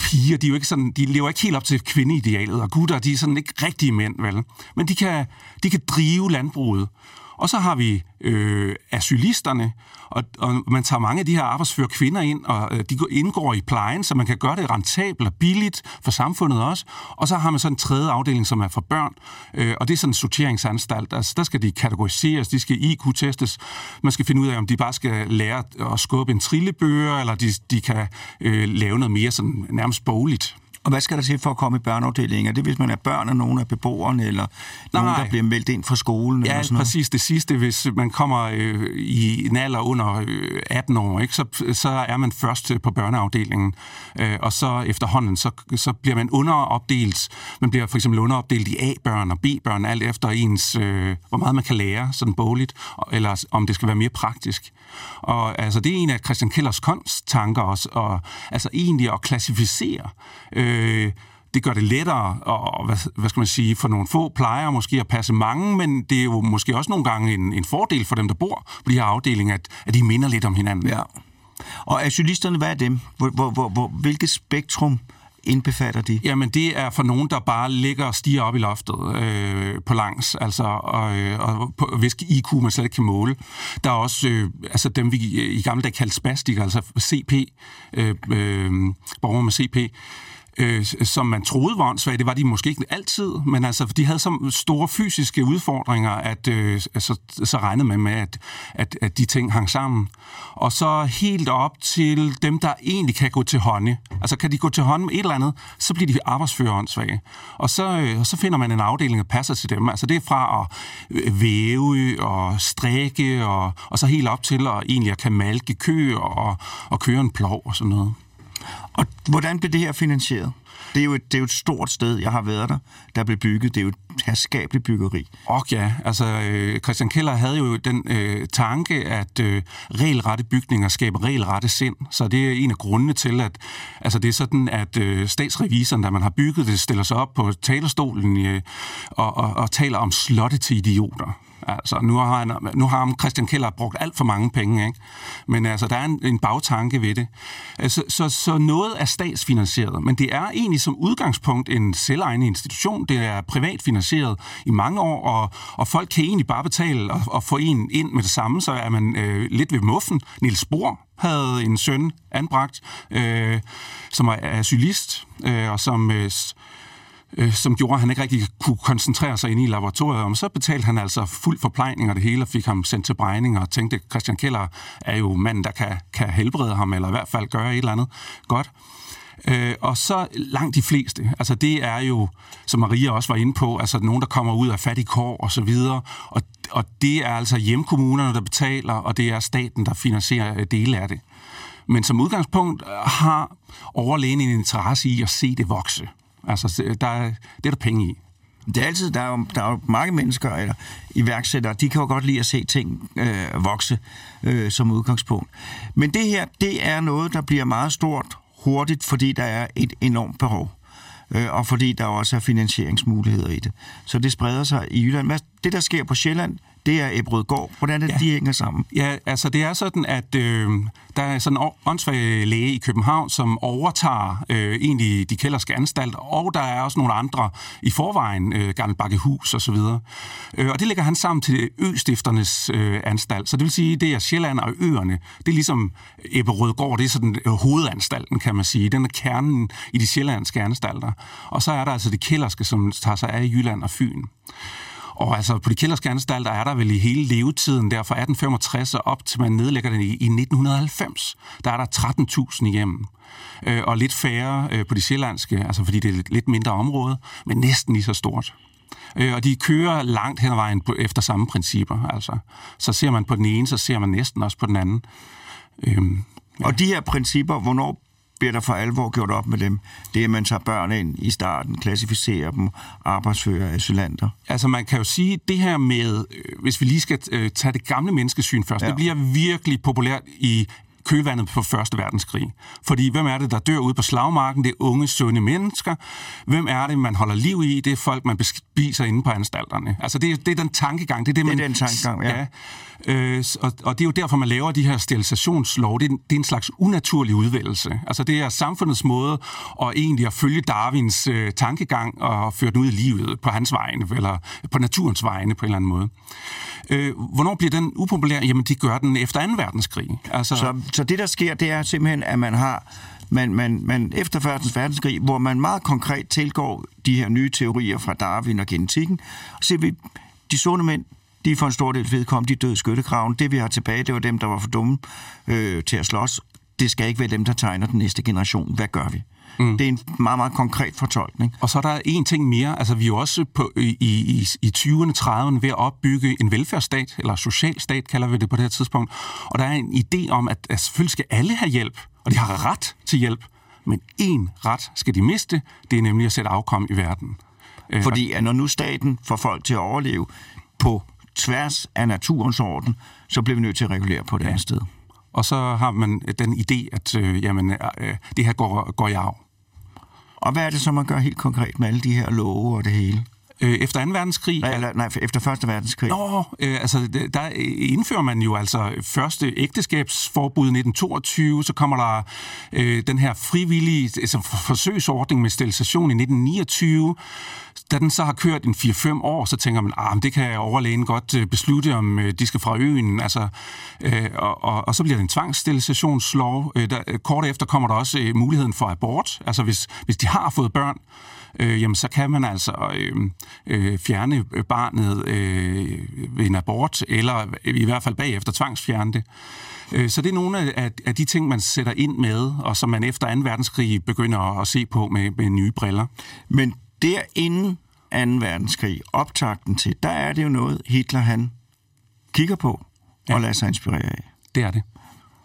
piger, de, er jo ikke sådan, de lever ikke helt op til kvindeidealet, og gutter, de er sådan ikke rigtige mænd, vel? Men de kan, de kan drive landbruget. Og så har vi øh, asylisterne, og, og man tager mange af de her arbejdsfører kvinder ind, og øh, de indgår i plejen, så man kan gøre det rentabelt og billigt for samfundet også. Og så har man sådan en tredje afdeling, som er for børn, øh, og det er sådan en sorteringsanstalt. Altså, der skal de kategoriseres, de skal IQ-testes, man skal finde ud af, om de bare skal lære at skubbe en trillebøger, eller de, de kan øh, lave noget mere sådan nærmest bogligt. Og hvad skal der til for at komme i børneafdelingen? Er det, hvis man er børn af nogen af beboerne, eller Nej. nogen, der bliver meldt ind fra skolen? Ja, eller sådan noget? præcis det sidste. Hvis man kommer øh, i en alder under øh, 18 år, ikke, så, så er man først på børneafdelingen, øh, og så efterhånden, så, så bliver man underopdelt. Man bliver for eksempel underopdelt i A-børn og B-børn, alt efter ens, øh, hvor meget man kan lære, sådan bogligt, eller om det skal være mere praktisk. Og altså, det er en af Christian Kellers tanker også, og altså egentlig at klassificere øh, det gør det lettere, og hvad, hvad skal man sige, for nogle få plejer måske at passe mange, men det er jo måske også nogle gange en, en fordel for dem, der bor på de her afdelinger, at, at de minder lidt om hinanden. Ja. Og asylisterne, hvad er dem? Hvor, hvor, hvor, hvor, hvilket spektrum indbefatter de? Jamen, det er for nogen, der bare ligger og stiger op i loftet øh, på langs, altså, og, øh, og på, hvis IQ man slet ikke kan måle. Der er også øh, altså dem, vi i gamle dage kaldte spastikere, altså CP, øh, øh, borgere med CP, øh, som man troede var åndssvage. Det var de måske ikke altid, men altså, de havde så store fysiske udfordringer, at øh, altså, så regnede man med, at, at, at de ting hang sammen. Og så helt op til dem, der egentlig kan gå til hånde. Altså, kan de gå til hånde med et eller andet, så bliver de arbejdsfører åndssvage. Og så, øh, så finder man en afdeling, der passer til dem. Altså, det er fra at øh, væve og strække, og, og så helt op til at egentlig at kan malke køer og, og køre en plov og sådan noget. Og hvordan blev det her finansieret? Det er, jo et, det er jo et stort sted, jeg har været der, der blev bygget. Det er jo et herskabeligt byggeri. Og ja, altså øh, Christian Keller havde jo den øh, tanke, at øh, regelrette bygninger skaber regelrette sind. Så det er en af grundene til, at altså, det er sådan, at øh, statsrevisoren, da man har bygget det, stiller sig op på talerstolen øh, og, og, og taler om slotte til idioter. Altså, nu har, han, nu har Christian Keller brugt alt for mange penge, ikke? men altså, der er en, en bagtanke ved det. Altså, så, så noget er statsfinansieret, men det er egentlig som udgangspunkt en selvejende institution. Det er privat finansieret i mange år, og, og folk kan egentlig bare betale og, og få en ind med det samme, så er man øh, lidt ved muffen. Niels Bohr havde en søn anbragt, øh, som er asylist, øh, og som... Øh, øh, som gjorde, at han ikke rigtig kunne koncentrere sig inde i laboratoriet. Og så betalte han altså fuld forplejning og det hele, og fik ham sendt til Brejning, og tænkte, at Christian Keller er jo manden, der kan, kan helbrede ham, eller i hvert fald gøre et eller andet godt. Øh, og så langt de fleste, altså det er jo, som Maria også var inde på, altså nogen, der kommer ud af fattig kår og så videre, og, og det er altså hjemkommunerne, der betaler, og det er staten, der finansierer øh, dele af det. Men som udgangspunkt øh, har overlægen en interesse i at se det vokse. Altså, der er, det er der penge i. Det er altid, der er jo, der er jo mange mennesker, eller iværksættere, de kan jo godt lide at se ting øh, vokse øh, som udgangspunkt. Men det her, det er noget, der bliver meget stort hurtigt, fordi der er et enormt behov. Øh, og fordi der også er finansieringsmuligheder i det. Så det spreder sig i Jylland. Hvad, det, der sker på Sjælland, det er Ebrødgård. Hvordan er det, ja. de hænger sammen? Ja, altså det er sådan, at øh, der er sådan en åndssvag læge i København, som overtager øh, egentlig de kælderske anstalter, og der er også nogle andre i forvejen, øh, Gamle Bakkehus og så videre. Øh, og det lægger han sammen til Østifternes øh, anstalt. Så det vil sige, det er Sjælland og øerne. Det er ligesom Eberødgård, det er sådan øh, hovedanstalten, kan man sige. Den er kernen i de sjællandske anstalter. Og så er der altså de kælderske, som tager sig af Jylland og Fyn. Og altså på de kælderske anstalter er der vel i hele levetiden, der fra 1865 og op til man nedlægger den i, i 1990, der er der 13.000 hjem. Øh, og lidt færre øh, på de sjællandske, altså fordi det er et lidt mindre område, men næsten lige så stort. Øh, og de kører langt hen ad vejen på, efter samme principper. Altså. Så ser man på den ene, så ser man næsten også på den anden. Øh, ja. Og de her principper, hvornår bliver der for alvor gjort op med dem. Det er, at man tager børn ind i starten, klassificerer dem, arbejdsfører, asylanter. Altså man kan jo sige, det her med, øh, hvis vi lige skal øh, tage det gamle menneskesyn først, ja. det bliver virkelig populært i kølvandet på Første Verdenskrig. Fordi hvem er det, der dør ude på slagmarken? Det er unge, sunde mennesker. Hvem er det, man holder liv i? Det er folk, man bespiser inde på anstalterne. Altså det, det er den tankegang. Det er, det, man, det er den tankegang, ja. ja Øh, og, og det er jo derfor, man laver de her sterilisationslov. Det er, det er en slags unaturlig udvælgelse. Altså det er samfundets måde at egentlig at følge Darwins øh, tankegang og føre den ud i livet på hans vegne, eller på naturens vegne på en eller anden måde. Øh, hvornår bliver den upopulær? Jamen det gør den efter 2. verdenskrig. Altså... Så, så det, der sker, det er simpelthen, at man har man, man, man efter Første verdenskrig, hvor man meget konkret tilgår de her nye teorier fra Darwin og genetikken, og ser vi, de sunde mænd, de er for en stor del vedkommende, de døde skyttegraven. Det vi har tilbage, det var dem, der var for dumme øh, til at slås. det skal ikke være dem, der tegner den næste generation. Hvad gør vi? Mm. Det er en meget, meget konkret fortolkning. Og så er der en ting mere. Altså, vi er jo også på, i, i, i 20'erne, 30'erne ved at opbygge en velfærdsstat, eller socialstat kalder vi det på det her tidspunkt. Og der er en idé om, at, at selvfølgelig skal alle have hjælp, og de har ret til hjælp. Men én ret skal de miste, det er nemlig at sætte afkom i verden. Øh, Fordi at når nu staten får folk til at overleve på tværs af naturens orden, så bliver vi nødt til at regulere på det ja. andet sted. Og så har man den idé, at øh, jamen, øh, det her går, går i arv. Og hvad er det så, man gør helt konkret med alle de her love og det hele? Øh, efter 2. verdenskrig? Nej, eller, nej, efter 1. verdenskrig. Nå, øh, altså, der indfører man jo altså første ægteskabsforbud i 1922, så kommer der øh, den her frivillige altså forsøgsordning med sterilisation i 1929. Da den så har kørt en 4-5 år, så tænker man, ah, det kan overlægen godt øh, beslutte, om øh, de skal fra øen. Altså, øh, og, og, og så bliver det en tvangsterilisationslov. Øh, der, kort efter kommer der også øh, muligheden for abort. Altså hvis, hvis de har fået børn, øh, jamen så kan man altså øh, øh, fjerne barnet øh, ved en abort, eller i hvert fald bagefter tvangsfjerne det. Øh, så det er nogle af, af de ting, man sætter ind med, og som man efter 2. verdenskrig begynder at se på med, med nye briller. Men derinde 2. verdenskrig, optakten til, der er det jo noget, Hitler han kigger på ja. og lader sig inspirere af. Det er det.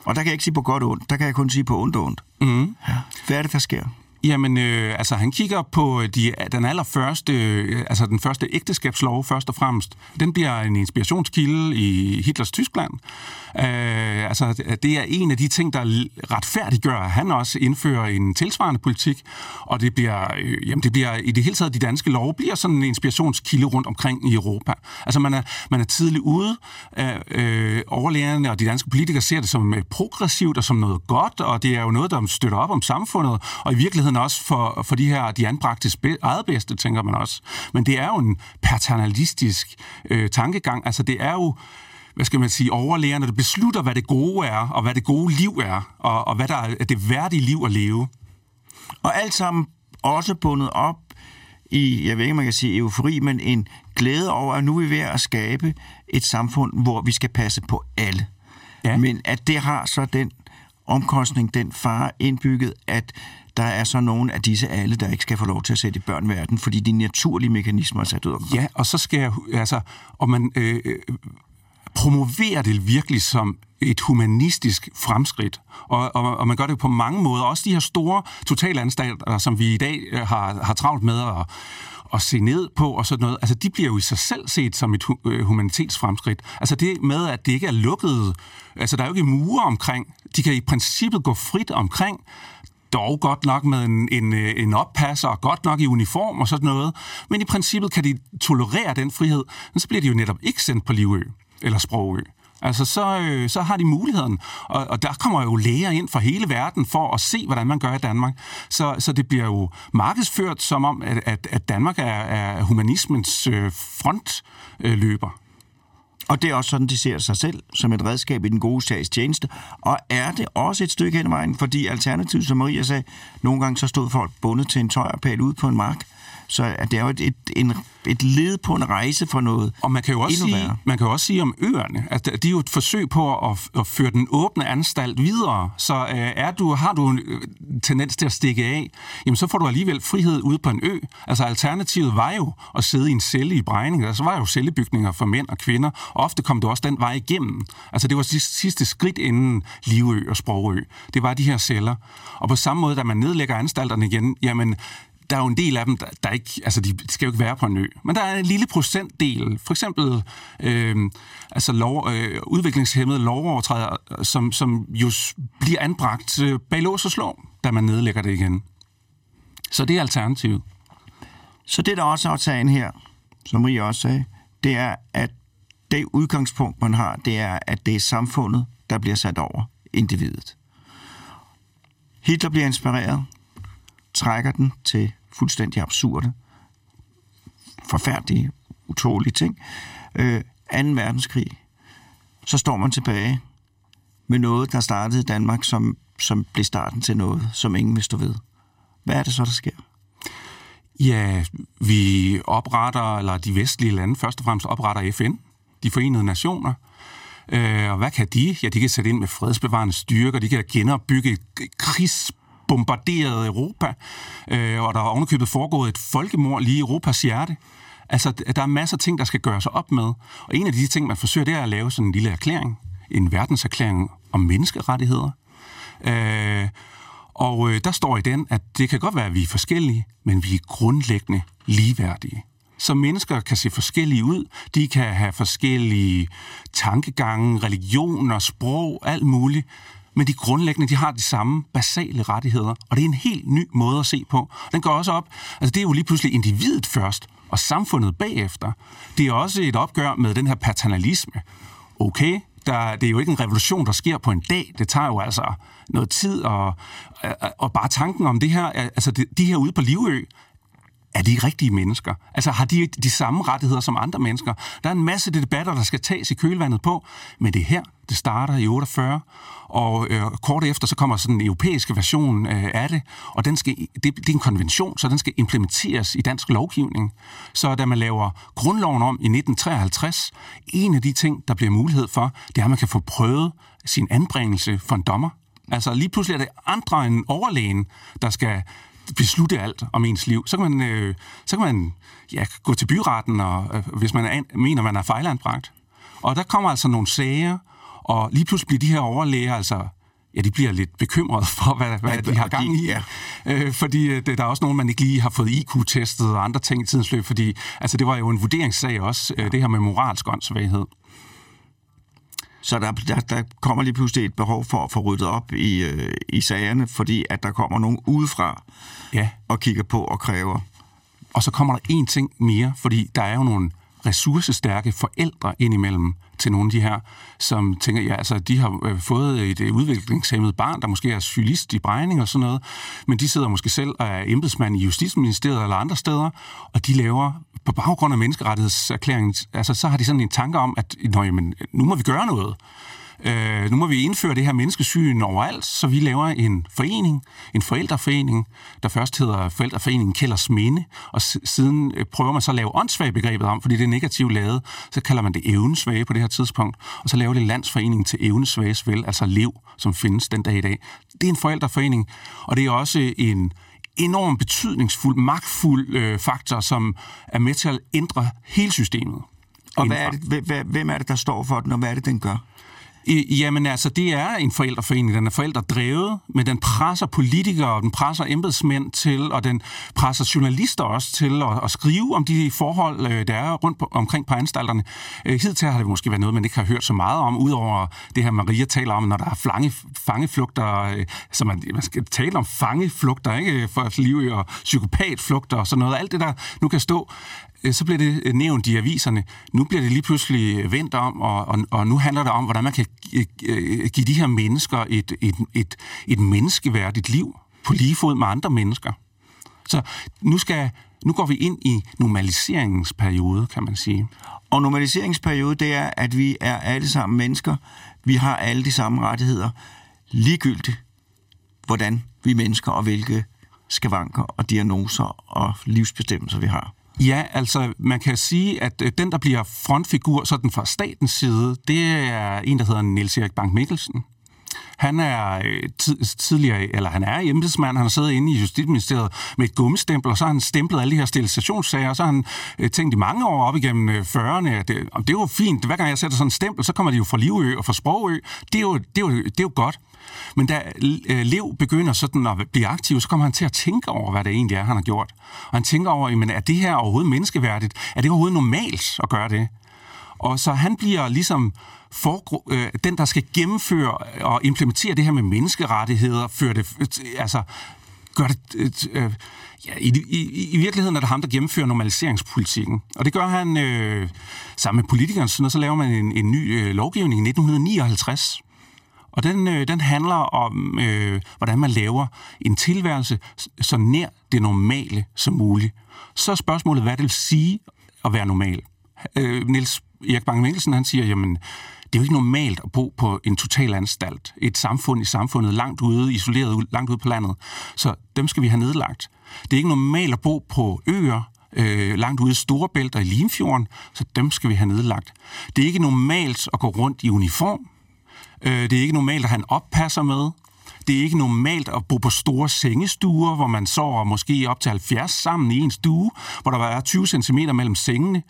Og der kan jeg ikke sige på godt og ondt, der kan jeg kun sige på ondt og ondt. Mm. Ja. Hvad er det, der sker? Jamen, øh, altså han kigger på øh, de, øh, den allerførste, øh, altså den første ægteskabslov først og fremmest. Den bliver en inspirationskilde i Hitlers Tyskland. Øh, altså det er en af de ting, der retfærdiggør, at han også indfører en tilsvarende politik, og det bliver, øh, jamen det bliver i det hele taget, de danske love bliver sådan en inspirationskilde rundt omkring i Europa. Altså man er, man er tidligt ude, øh, øh overlægerne og de danske politikere ser det som progressivt og som noget godt, og det er jo noget, der støtter op om samfundet, og i virkeligheden virkeligheden også for, for de her, de anbragte eget bedste, tænker man også. Men det er jo en paternalistisk øh, tankegang. Altså det er jo hvad skal man sige, overlægerne, der beslutter, hvad det gode er, og hvad det gode liv er, og, og hvad der er det værdige liv at leve. Og alt sammen også bundet op i, jeg ved ikke, man kan sige eufori, men en glæde over, at nu er vi ved at skabe et samfund, hvor vi skal passe på alle. Ja. Men at det har så den omkostning, den fare indbygget, at der er så nogle af disse alle, der ikke skal få lov til at sætte børn i verden, fordi de naturlige mekanismer er sat ud af Ja, og så skal jeg, altså, og man øh, øh, promoverer det virkelig som et humanistisk fremskridt. Og, og, og man gør det på mange måder. Også de her store totalanstalter, som vi i dag øh, har, har travlt med at, at se ned på og sådan noget, altså de bliver jo i sig selv set som et øh, humanitetsfremskridt. Altså det med, at det ikke er lukket, altså der er jo ikke mure omkring, de kan i princippet gå frit omkring, dog godt nok med en, en, en oppasser, og godt nok i uniform og sådan noget. Men i princippet kan de tolerere den frihed, men så bliver de jo netop ikke sendt på Livø eller Sprogø. Altså, så, øh, så har de muligheden. Og, og der kommer jo læger ind fra hele verden for at se, hvordan man gør i Danmark. Så, så det bliver jo markedsført som om, at, at, at Danmark er, er humanismens øh, frontløber. Og det er også sådan, de ser sig selv som et redskab i den gode sags tjeneste. Og er det også et stykke hen ad vejen, fordi alternativt, som Maria sagde, nogle gange så stod folk bundet til en tøjerpæl ude på en mark. Så det er jo et, et, en, et led på en rejse for noget Og man kan jo også, sige, værre. man kan jo også sige om øerne, at de er jo et forsøg på at, at føre den åbne anstalt videre. Så øh, er du, har du en øh, tendens til at stikke af, jamen så får du alligevel frihed ude på en ø. Altså alternativet var jo at sidde i en celle i Brejning. Altså var jo cellebygninger for mænd og kvinder. Og ofte kom du også den vej igennem. Altså det var det sidste skridt inden Livø og Sprogø. Det var de her celler. Og på samme måde, da man nedlægger anstalterne igen, jamen der er jo en del af dem, der, der ikke, altså de skal jo ikke være på en ø. Men der er en lille procentdel, for eksempel øh, altså lov, øh, udviklingshemmede lovovertrædere, øh, som, som jo bliver anbragt øh, bag lås og slå, da man nedlægger det igen. Så det er alternativet. Så det, der også er sagen her, som I også sagde, det er, at det udgangspunkt, man har, det er, at det er samfundet, der bliver sat over individet. Hitler bliver inspireret, trækker den til fuldstændig absurde, forfærdelige, utålige ting. Øh, 2. verdenskrig, så står man tilbage med noget, der startede i Danmark, som, som blev starten til noget, som ingen vil stå ved. Hvad er det så, der sker? Ja, vi opretter, eller de vestlige lande først og fremmest opretter FN, de forenede nationer, Øh, og hvad kan de? Ja, de kan sætte ind med fredsbevarende styrker, de kan genopbygge krigs bombarderet Europa, øh, og der er ovenikøbet foregået et folkemord lige i Europas hjerte. Altså, der er masser af ting, der skal gøres op med. Og en af de ting, man forsøger, det er at lave sådan en lille erklæring, en verdenserklæring om menneskerettigheder. Øh, og øh, der står i den, at det kan godt være, at vi er forskellige, men vi er grundlæggende ligeværdige. Så mennesker kan se forskellige ud. De kan have forskellige tankegange, religioner, sprog, alt muligt. Men de grundlæggende, de har de samme basale rettigheder. Og det er en helt ny måde at se på. Den går også op. Altså det er jo lige pludselig individet først, og samfundet bagefter. Det er også et opgør med den her paternalisme. Okay, der, det er jo ikke en revolution, der sker på en dag. Det tager jo altså noget tid, og, og bare tanken om det her, altså de, de her ude på Livø, er de rigtige mennesker? Altså har de de samme rettigheder som andre mennesker? Der er en masse debatter, der skal tages i kølvandet på, men det er her, det starter i 48, og øh, kort efter så kommer sådan en europæisk version øh, af det, og den skal, det, det er en konvention, så den skal implementeres i dansk lovgivning. Så da man laver grundloven om i 1953, en af de ting, der bliver mulighed for, det er, at man kan få prøvet sin anbringelse for en dommer. Altså lige pludselig er det andre end overlægen, der skal beslutte alt om ens liv. Så kan man, øh, så kan man ja, gå til byretten, og, øh, hvis man er, mener, man er fejlanbragt. Og der kommer altså nogle sager, og lige pludselig bliver de her overlæger altså ja, de bliver lidt bekymrede for, hvad, hvad de har gang i. Ja. Øh, fordi øh, det, der er også nogen, man ikke lige har fået IQ-testet og andre ting i tidens løb, fordi altså, det var jo en vurderingssag også, øh, det her med moralsk åndssvaghed. Så der, der, der kommer lige pludselig et behov for at få ryddet op i, øh, i sagerne, fordi at der kommer nogen udefra ja. og kigger på og kræver. Og så kommer der en ting mere, fordi der er jo nogle ressourcestærke forældre indimellem til nogle af de her, som tænker, ja, altså, de har øh, fået et øh, udviklingshemmet barn, der måske er sygist i bregning og sådan noget, men de sidder måske selv og er embedsmand i Justitsministeriet eller andre steder, og de laver på baggrund af menneskerettighedserklæringen, altså så har de sådan en tanke om, at Nå, jamen, nu må vi gøre noget. Øh, nu må vi indføre det her menneskesyn overalt, så vi laver en forening, en forældreforening, der først hedder Forældreforeningen Kælders Minde, og siden øh, prøver man så at lave åndssvagebegrebet om, fordi det er negativt lavet, så kalder man det evnesvage på det her tidspunkt, og så laver det Landsforeningen til evnesvages vel, altså lev, som findes den dag i dag. Det er en forældreforening, og det er også en enormt betydningsfuld, magtfuld øh, faktor, som er med til at ændre hele systemet. Og hvad er det, hvem er det, der står for den, og hvad er det, den gør? Jamen altså, det er en forældreforening. Den er forældredrevet, men den presser politikere, og den presser embedsmænd til, og den presser journalister også til at, at skrive om de forhold, øh, der er rundt på, omkring på anstalterne. Øh, hidtil har det måske været noget, man ikke har hørt så meget om, udover det her, Maria taler om, når der er flange, fangeflugter, øh, så man, man skal tale om fangeflugter, ikke? For liv og psykopatflugter og sådan noget. Alt det, der nu kan stå, Øh, så bliver det øh, nævnt i aviserne. Nu bliver det lige pludselig øh, vendt om, og, og, og nu handler det om, hvordan man kan give de her mennesker et, et, et, et menneskeværdigt liv på lige fod med andre mennesker. Så nu, skal, nu går vi ind i normaliseringsperiode, kan man sige. Og normaliseringsperiode, det er, at vi er alle sammen mennesker. Vi har alle de samme rettigheder. Ligegyldigt, hvordan vi mennesker og hvilke skavanker og diagnoser og livsbestemmelser vi har. Ja, altså man kan sige, at øh, den, der bliver frontfigur sådan fra statens side, det er en, der hedder Niels Erik Bank Mikkelsen. Han er øh, tidligere, eller han er embedsmand, han har siddet inde i Justitsministeriet med et gummistempel, og så har han stemplet alle de her sterilisationssager, og så har han øh, tænkt i mange år op igennem øh, 40'erne, at det, det er jo fint, hver gang jeg sætter sådan en stempel, så kommer de jo fra Livø og fra Sprogø. Det er jo, det er jo, det er jo godt. Men da Lev begynder sådan at blive aktiv, så kommer han til at tænke over, hvad det egentlig er, han har gjort. Og han tænker over, men er det her overhovedet menneskeværdigt? Er det overhovedet normalt at gøre det? Og så han bliver ligesom for, øh, den, der skal gennemføre og implementere det her med menneskerettigheder, føre det, øh, altså, gør det, øh, øh ja, i, i, i virkeligheden er det ham, der gennemfører normaliseringspolitikken. Og det gør han øh, sammen med politikerne, og så laver man en, en ny øh, lovgivning i 1959, og den, øh, den handler om, øh, hvordan man laver en tilværelse så nær det normale som muligt. Så er spørgsmålet, hvad det vil sige at være normal. Øh, Niels Erik Bang Mikkelsen, han siger, jamen, det er jo ikke normalt at bo på en total anstalt. Et samfund i samfundet, langt ude, isoleret langt ude på landet. Så dem skal vi have nedlagt. Det er ikke normalt at bo på øer. øh, langt ude i Storebælt og i Limfjorden, så dem skal vi have nedlagt. Det er ikke normalt at gå rundt i uniform. Øh, det er ikke normalt at have en oppasser med. Det er ikke normalt at bo på store sengestuer, hvor man sover måske op til 70 sammen i en stue, hvor der er 20 cm mellem sengene.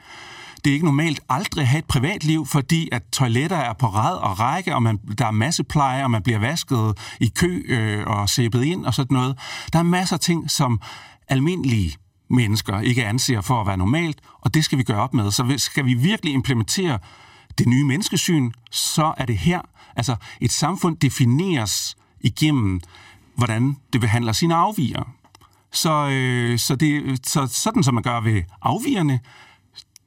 Det er ikke normalt aldrig at have et privatliv, fordi at toiletter er på rad og række, og man, der er masse pleje, og man bliver vasket i kø øh, og sæbet ind og sådan noget. Der er masser af ting, som almindelige mennesker ikke anser for at være normalt, og det skal vi gøre op med. Så skal vi virkelig implementere det nye menneskesyn, så er det her. Altså, et samfund defineres igennem, hvordan det behandler sine afviger. Så, øh, så, det, så sådan som man gør ved afvigerne,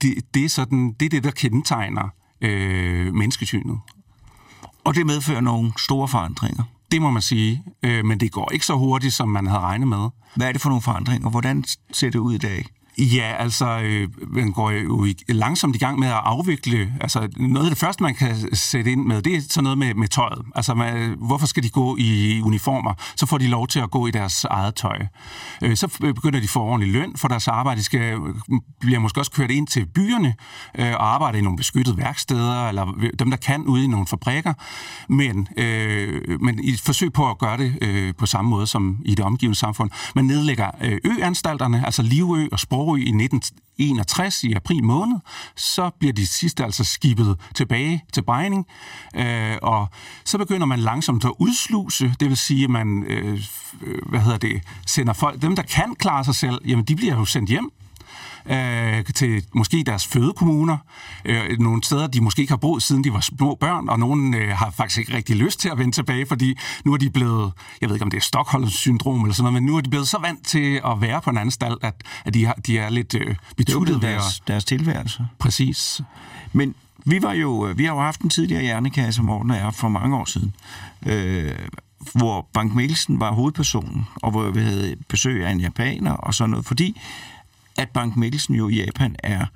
det, det, er sådan, det er det, der kendetegner øh, menneskesynet. Og det medfører nogle store forandringer. Det må man sige, øh, men det går ikke så hurtigt, som man havde regnet med. Hvad er det for nogle forandringer? Hvordan ser det ud i dag? Ja, altså, øh, man går jo i, langsomt i gang med at afvikle. Altså, noget af det første, man kan sætte ind med, det er sådan noget med, med tøjet. Altså, man, hvorfor skal de gå i uniformer? Så får de lov til at gå i deres eget tøj. Øh, så begynder de at få ordentlig løn for deres arbejde. De skal, bliver måske også kørt ind til byerne øh, og arbejde i nogle beskyttede værksteder, eller dem, der kan, ude i nogle fabrikker. Men, øh, men i et forsøg på at gøre det øh, på samme måde som i det omgivende samfund. Man nedlægger øh, øanstalterne, altså Livø og Sprog Sprogø i 1961 i april måned, så bliver de sidste altså skibet tilbage til Bejning, øh, og så begynder man langsomt at udsluse, det vil sige, at man øh, øh hvad hedder det, sender folk, dem der kan klare sig selv, jamen de bliver jo sendt hjem, øh, til måske deres fødekommuner, øh, nogle steder, de måske ikke har boet, siden de var små børn, og nogen øh, har faktisk ikke rigtig lyst til at vende tilbage, fordi nu er de blevet, jeg ved ikke om det er Stockholm-syndrom eller sådan noget, men nu er de blevet så vant til at være på en anstalt, at, at de, har, de er lidt øh, betuttet ved deres, deres tilværelse. Præcis. Men vi var jo, øh, vi har jo haft en tidligere hjernekasse, Morten og jeg, for mange år siden, øh, hvor Bank Mikkelsen var hovedpersonen, og hvor vi havde besøg af en japaner og sådan noget, fordi at Bank Mikkelsen jo i Japan er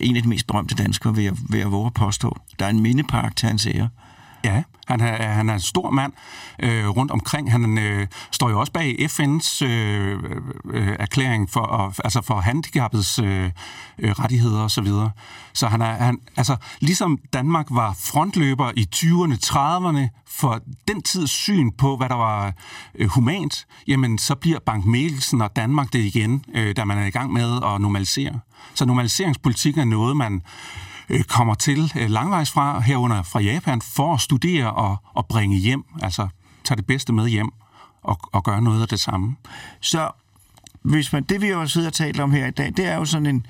en af de mest berømte danskere, vil jeg, vil jeg våge at påstå. Der er en mindepark til hans ære. Ja, han er, han er en stor mand øh, rundt omkring. Han øh, står jo også bag FN's øh, øh, erklæring for, altså for handicappets øh, øh, rettigheder osv. Så, videre. så han er, han, altså, ligesom Danmark var frontløber i 20'erne, 30'erne for den tids syn på, hvad der var øh, humant, jamen så bliver Bank Mikkelsen og Danmark det igen, øh, da man er i gang med at normalisere. Så normaliseringspolitik er noget, man øh, kommer til øh, langvejs fra, herunder fra Japan, for at studere og, og bringe hjem, altså tage det bedste med hjem og, og gøre noget af det samme. Så hvis man, det vi jo sidder og taler om her i dag, det er jo sådan en,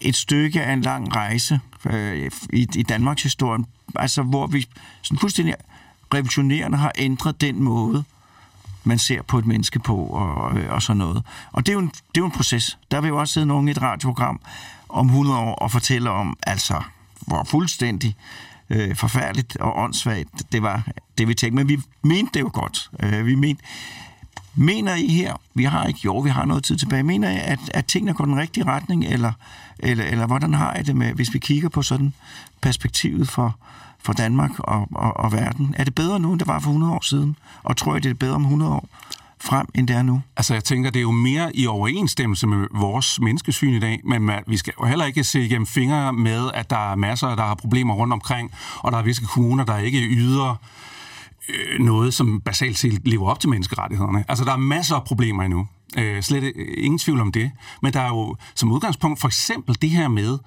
et stykke af en lang rejse øh, i, i Danmarks historie, altså hvor vi sådan fuldstændig revolutionerende har ændret den måde, man ser på et menneske på og, og sådan noget. Og det er, jo en, det er jo en proces. Der vil jo også sidde nogen i et radioprogram om 100 år og fortælle om, altså, hvor fuldstændig øh, forfærdeligt og åndssvagt det var, det vi tænkte. Men vi mente det jo godt. Øh, vi mente, mener I her, vi har ikke, jo, vi har noget tid tilbage, mener I, at, at tingene går den rigtige retning, eller, eller, eller hvordan har I det med, hvis vi kigger på sådan perspektivet for, for Danmark og, og, og verden? Er det bedre nu, end det var for 100 år siden? Og tror I, det er bedre om 100 år? Frem, end det er nu? Altså, jeg tænker, det er jo mere i overensstemmelse med vores menneskesyn i dag, men vi skal jo heller ikke se igennem fingre med, at der er masser, der har problemer rundt omkring, og der er visse kommuner, der ikke yder øh, noget, som basalt set lever op til menneskerettighederne. Altså, der er masser af problemer endnu. Øh, slet øh, ingen tvivl om det. Men der er jo som udgangspunkt for eksempel det her med,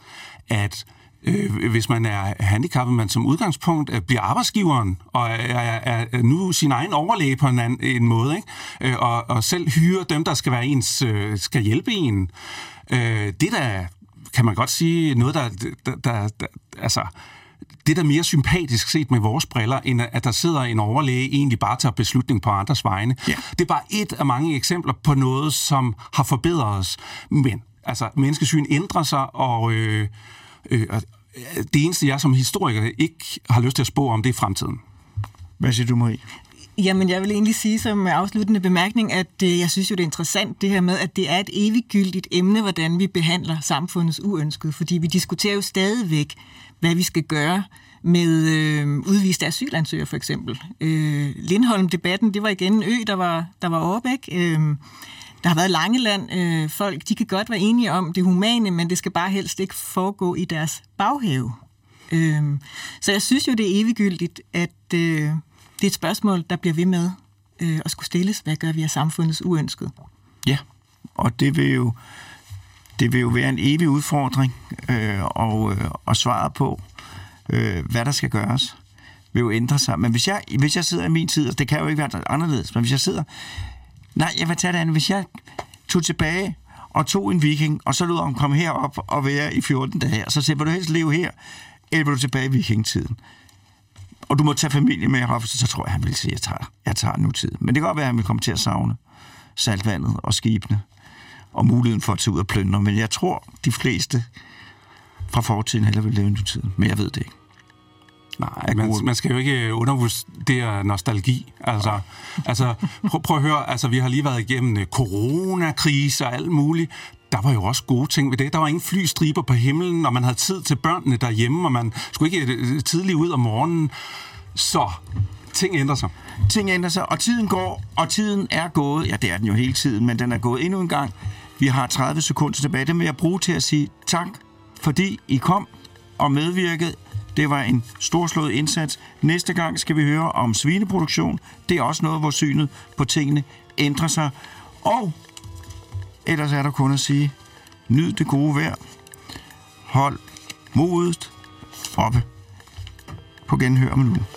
at øh, hvis man er handicappet, man som udgangspunkt øh, bliver arbejdsgiveren og er, er, er nu sin egen overlæge på en, anden, en måde, ikke? Øh, og, og selv hyre dem, der skal være ens, øh, skal hjælpe en. Øh, det der kan man godt sige noget, der, der, der, der altså, det der mere sympatisk set med vores briller, end at der sidder en overlæge egentlig bare tager beslutning på andres vegne. Ja. Det er bare et af mange eksempler på noget, som har forbedret os. Men altså, menneskesyn ændrer sig, og, øh, øh, det eneste, jeg som historiker ikke har lyst til at spå om, det er fremtiden. Hvad siger du, Marie? Jamen, jeg vil egentlig sige som afsluttende bemærkning, at øh, jeg synes jo, det er interessant det her med, at det er et eviggyldigt emne, hvordan vi behandler samfundets uønskede, fordi vi diskuterer jo stadigvæk, hvad vi skal gøre med øh, udviste asylansøgere for eksempel. Øh, Lindholm-debatten, det var igen en ø, der var, der var oppe, ikke? Øh, der har været Langeland. Øh, folk, de kan godt være enige om det humane, men det skal bare helst ikke foregå i deres baghave. Øh, så jeg synes jo, det er eviggyldigt, at øh, det er et spørgsmål, der bliver ved med øh, at skulle stilles. Hvad gør vi af samfundets uønsket? Ja, og det vil jo, det vil jo være en evig udfordring øh, og, øh, og svaret på, øh, hvad der skal gøres, vil jo ændre sig. Men hvis jeg, hvis jeg sidder i min tid, og det kan jo ikke være anderledes, men hvis jeg sidder... Nej, jeg vil tage det andet. Hvis jeg tog tilbage og tog en viking, og så lød om komme herop og være i 14 dage, og så siger, vil du helst leve her, eller vil du tilbage i vikingtiden? Og du må tage familie med herop, så tror jeg, han vil sige, at jeg tager, jeg tager nu tid. Men det kan godt være, at han vil komme til at savne saltvandet og skibene og muligheden for at tage ud og plyndre. Men jeg tror, de fleste fra fortiden heller vil leve i tiden. Men jeg ved det ikke. Nej, man, man skal jo ikke undervurdere nostalgi. Altså, altså prøv, prøv at høre, altså, vi har lige været igennem øh, coronakrise og alt muligt. Der var jo også gode ting ved det. Der var ingen flystriber på himlen, og man havde tid til børnene derhjemme, og man skulle ikke øh, tidligt ud om morgenen. Så ting ændrer sig. Ting ændrer sig, og tiden går, og tiden er gået. Ja, det er den jo hele tiden, men den er gået endnu en gang. Vi har 30 sekunder tilbage. Det vil jeg bruge til at sige tak, fordi I kom og medvirkede det var en storslået indsats. Næste gang skal vi høre om svineproduktion. Det er også noget, hvor synet på tingene ændrer sig. Og ellers er der kun at sige, nyd det gode vejr. Hold modet oppe. På genhør med nu.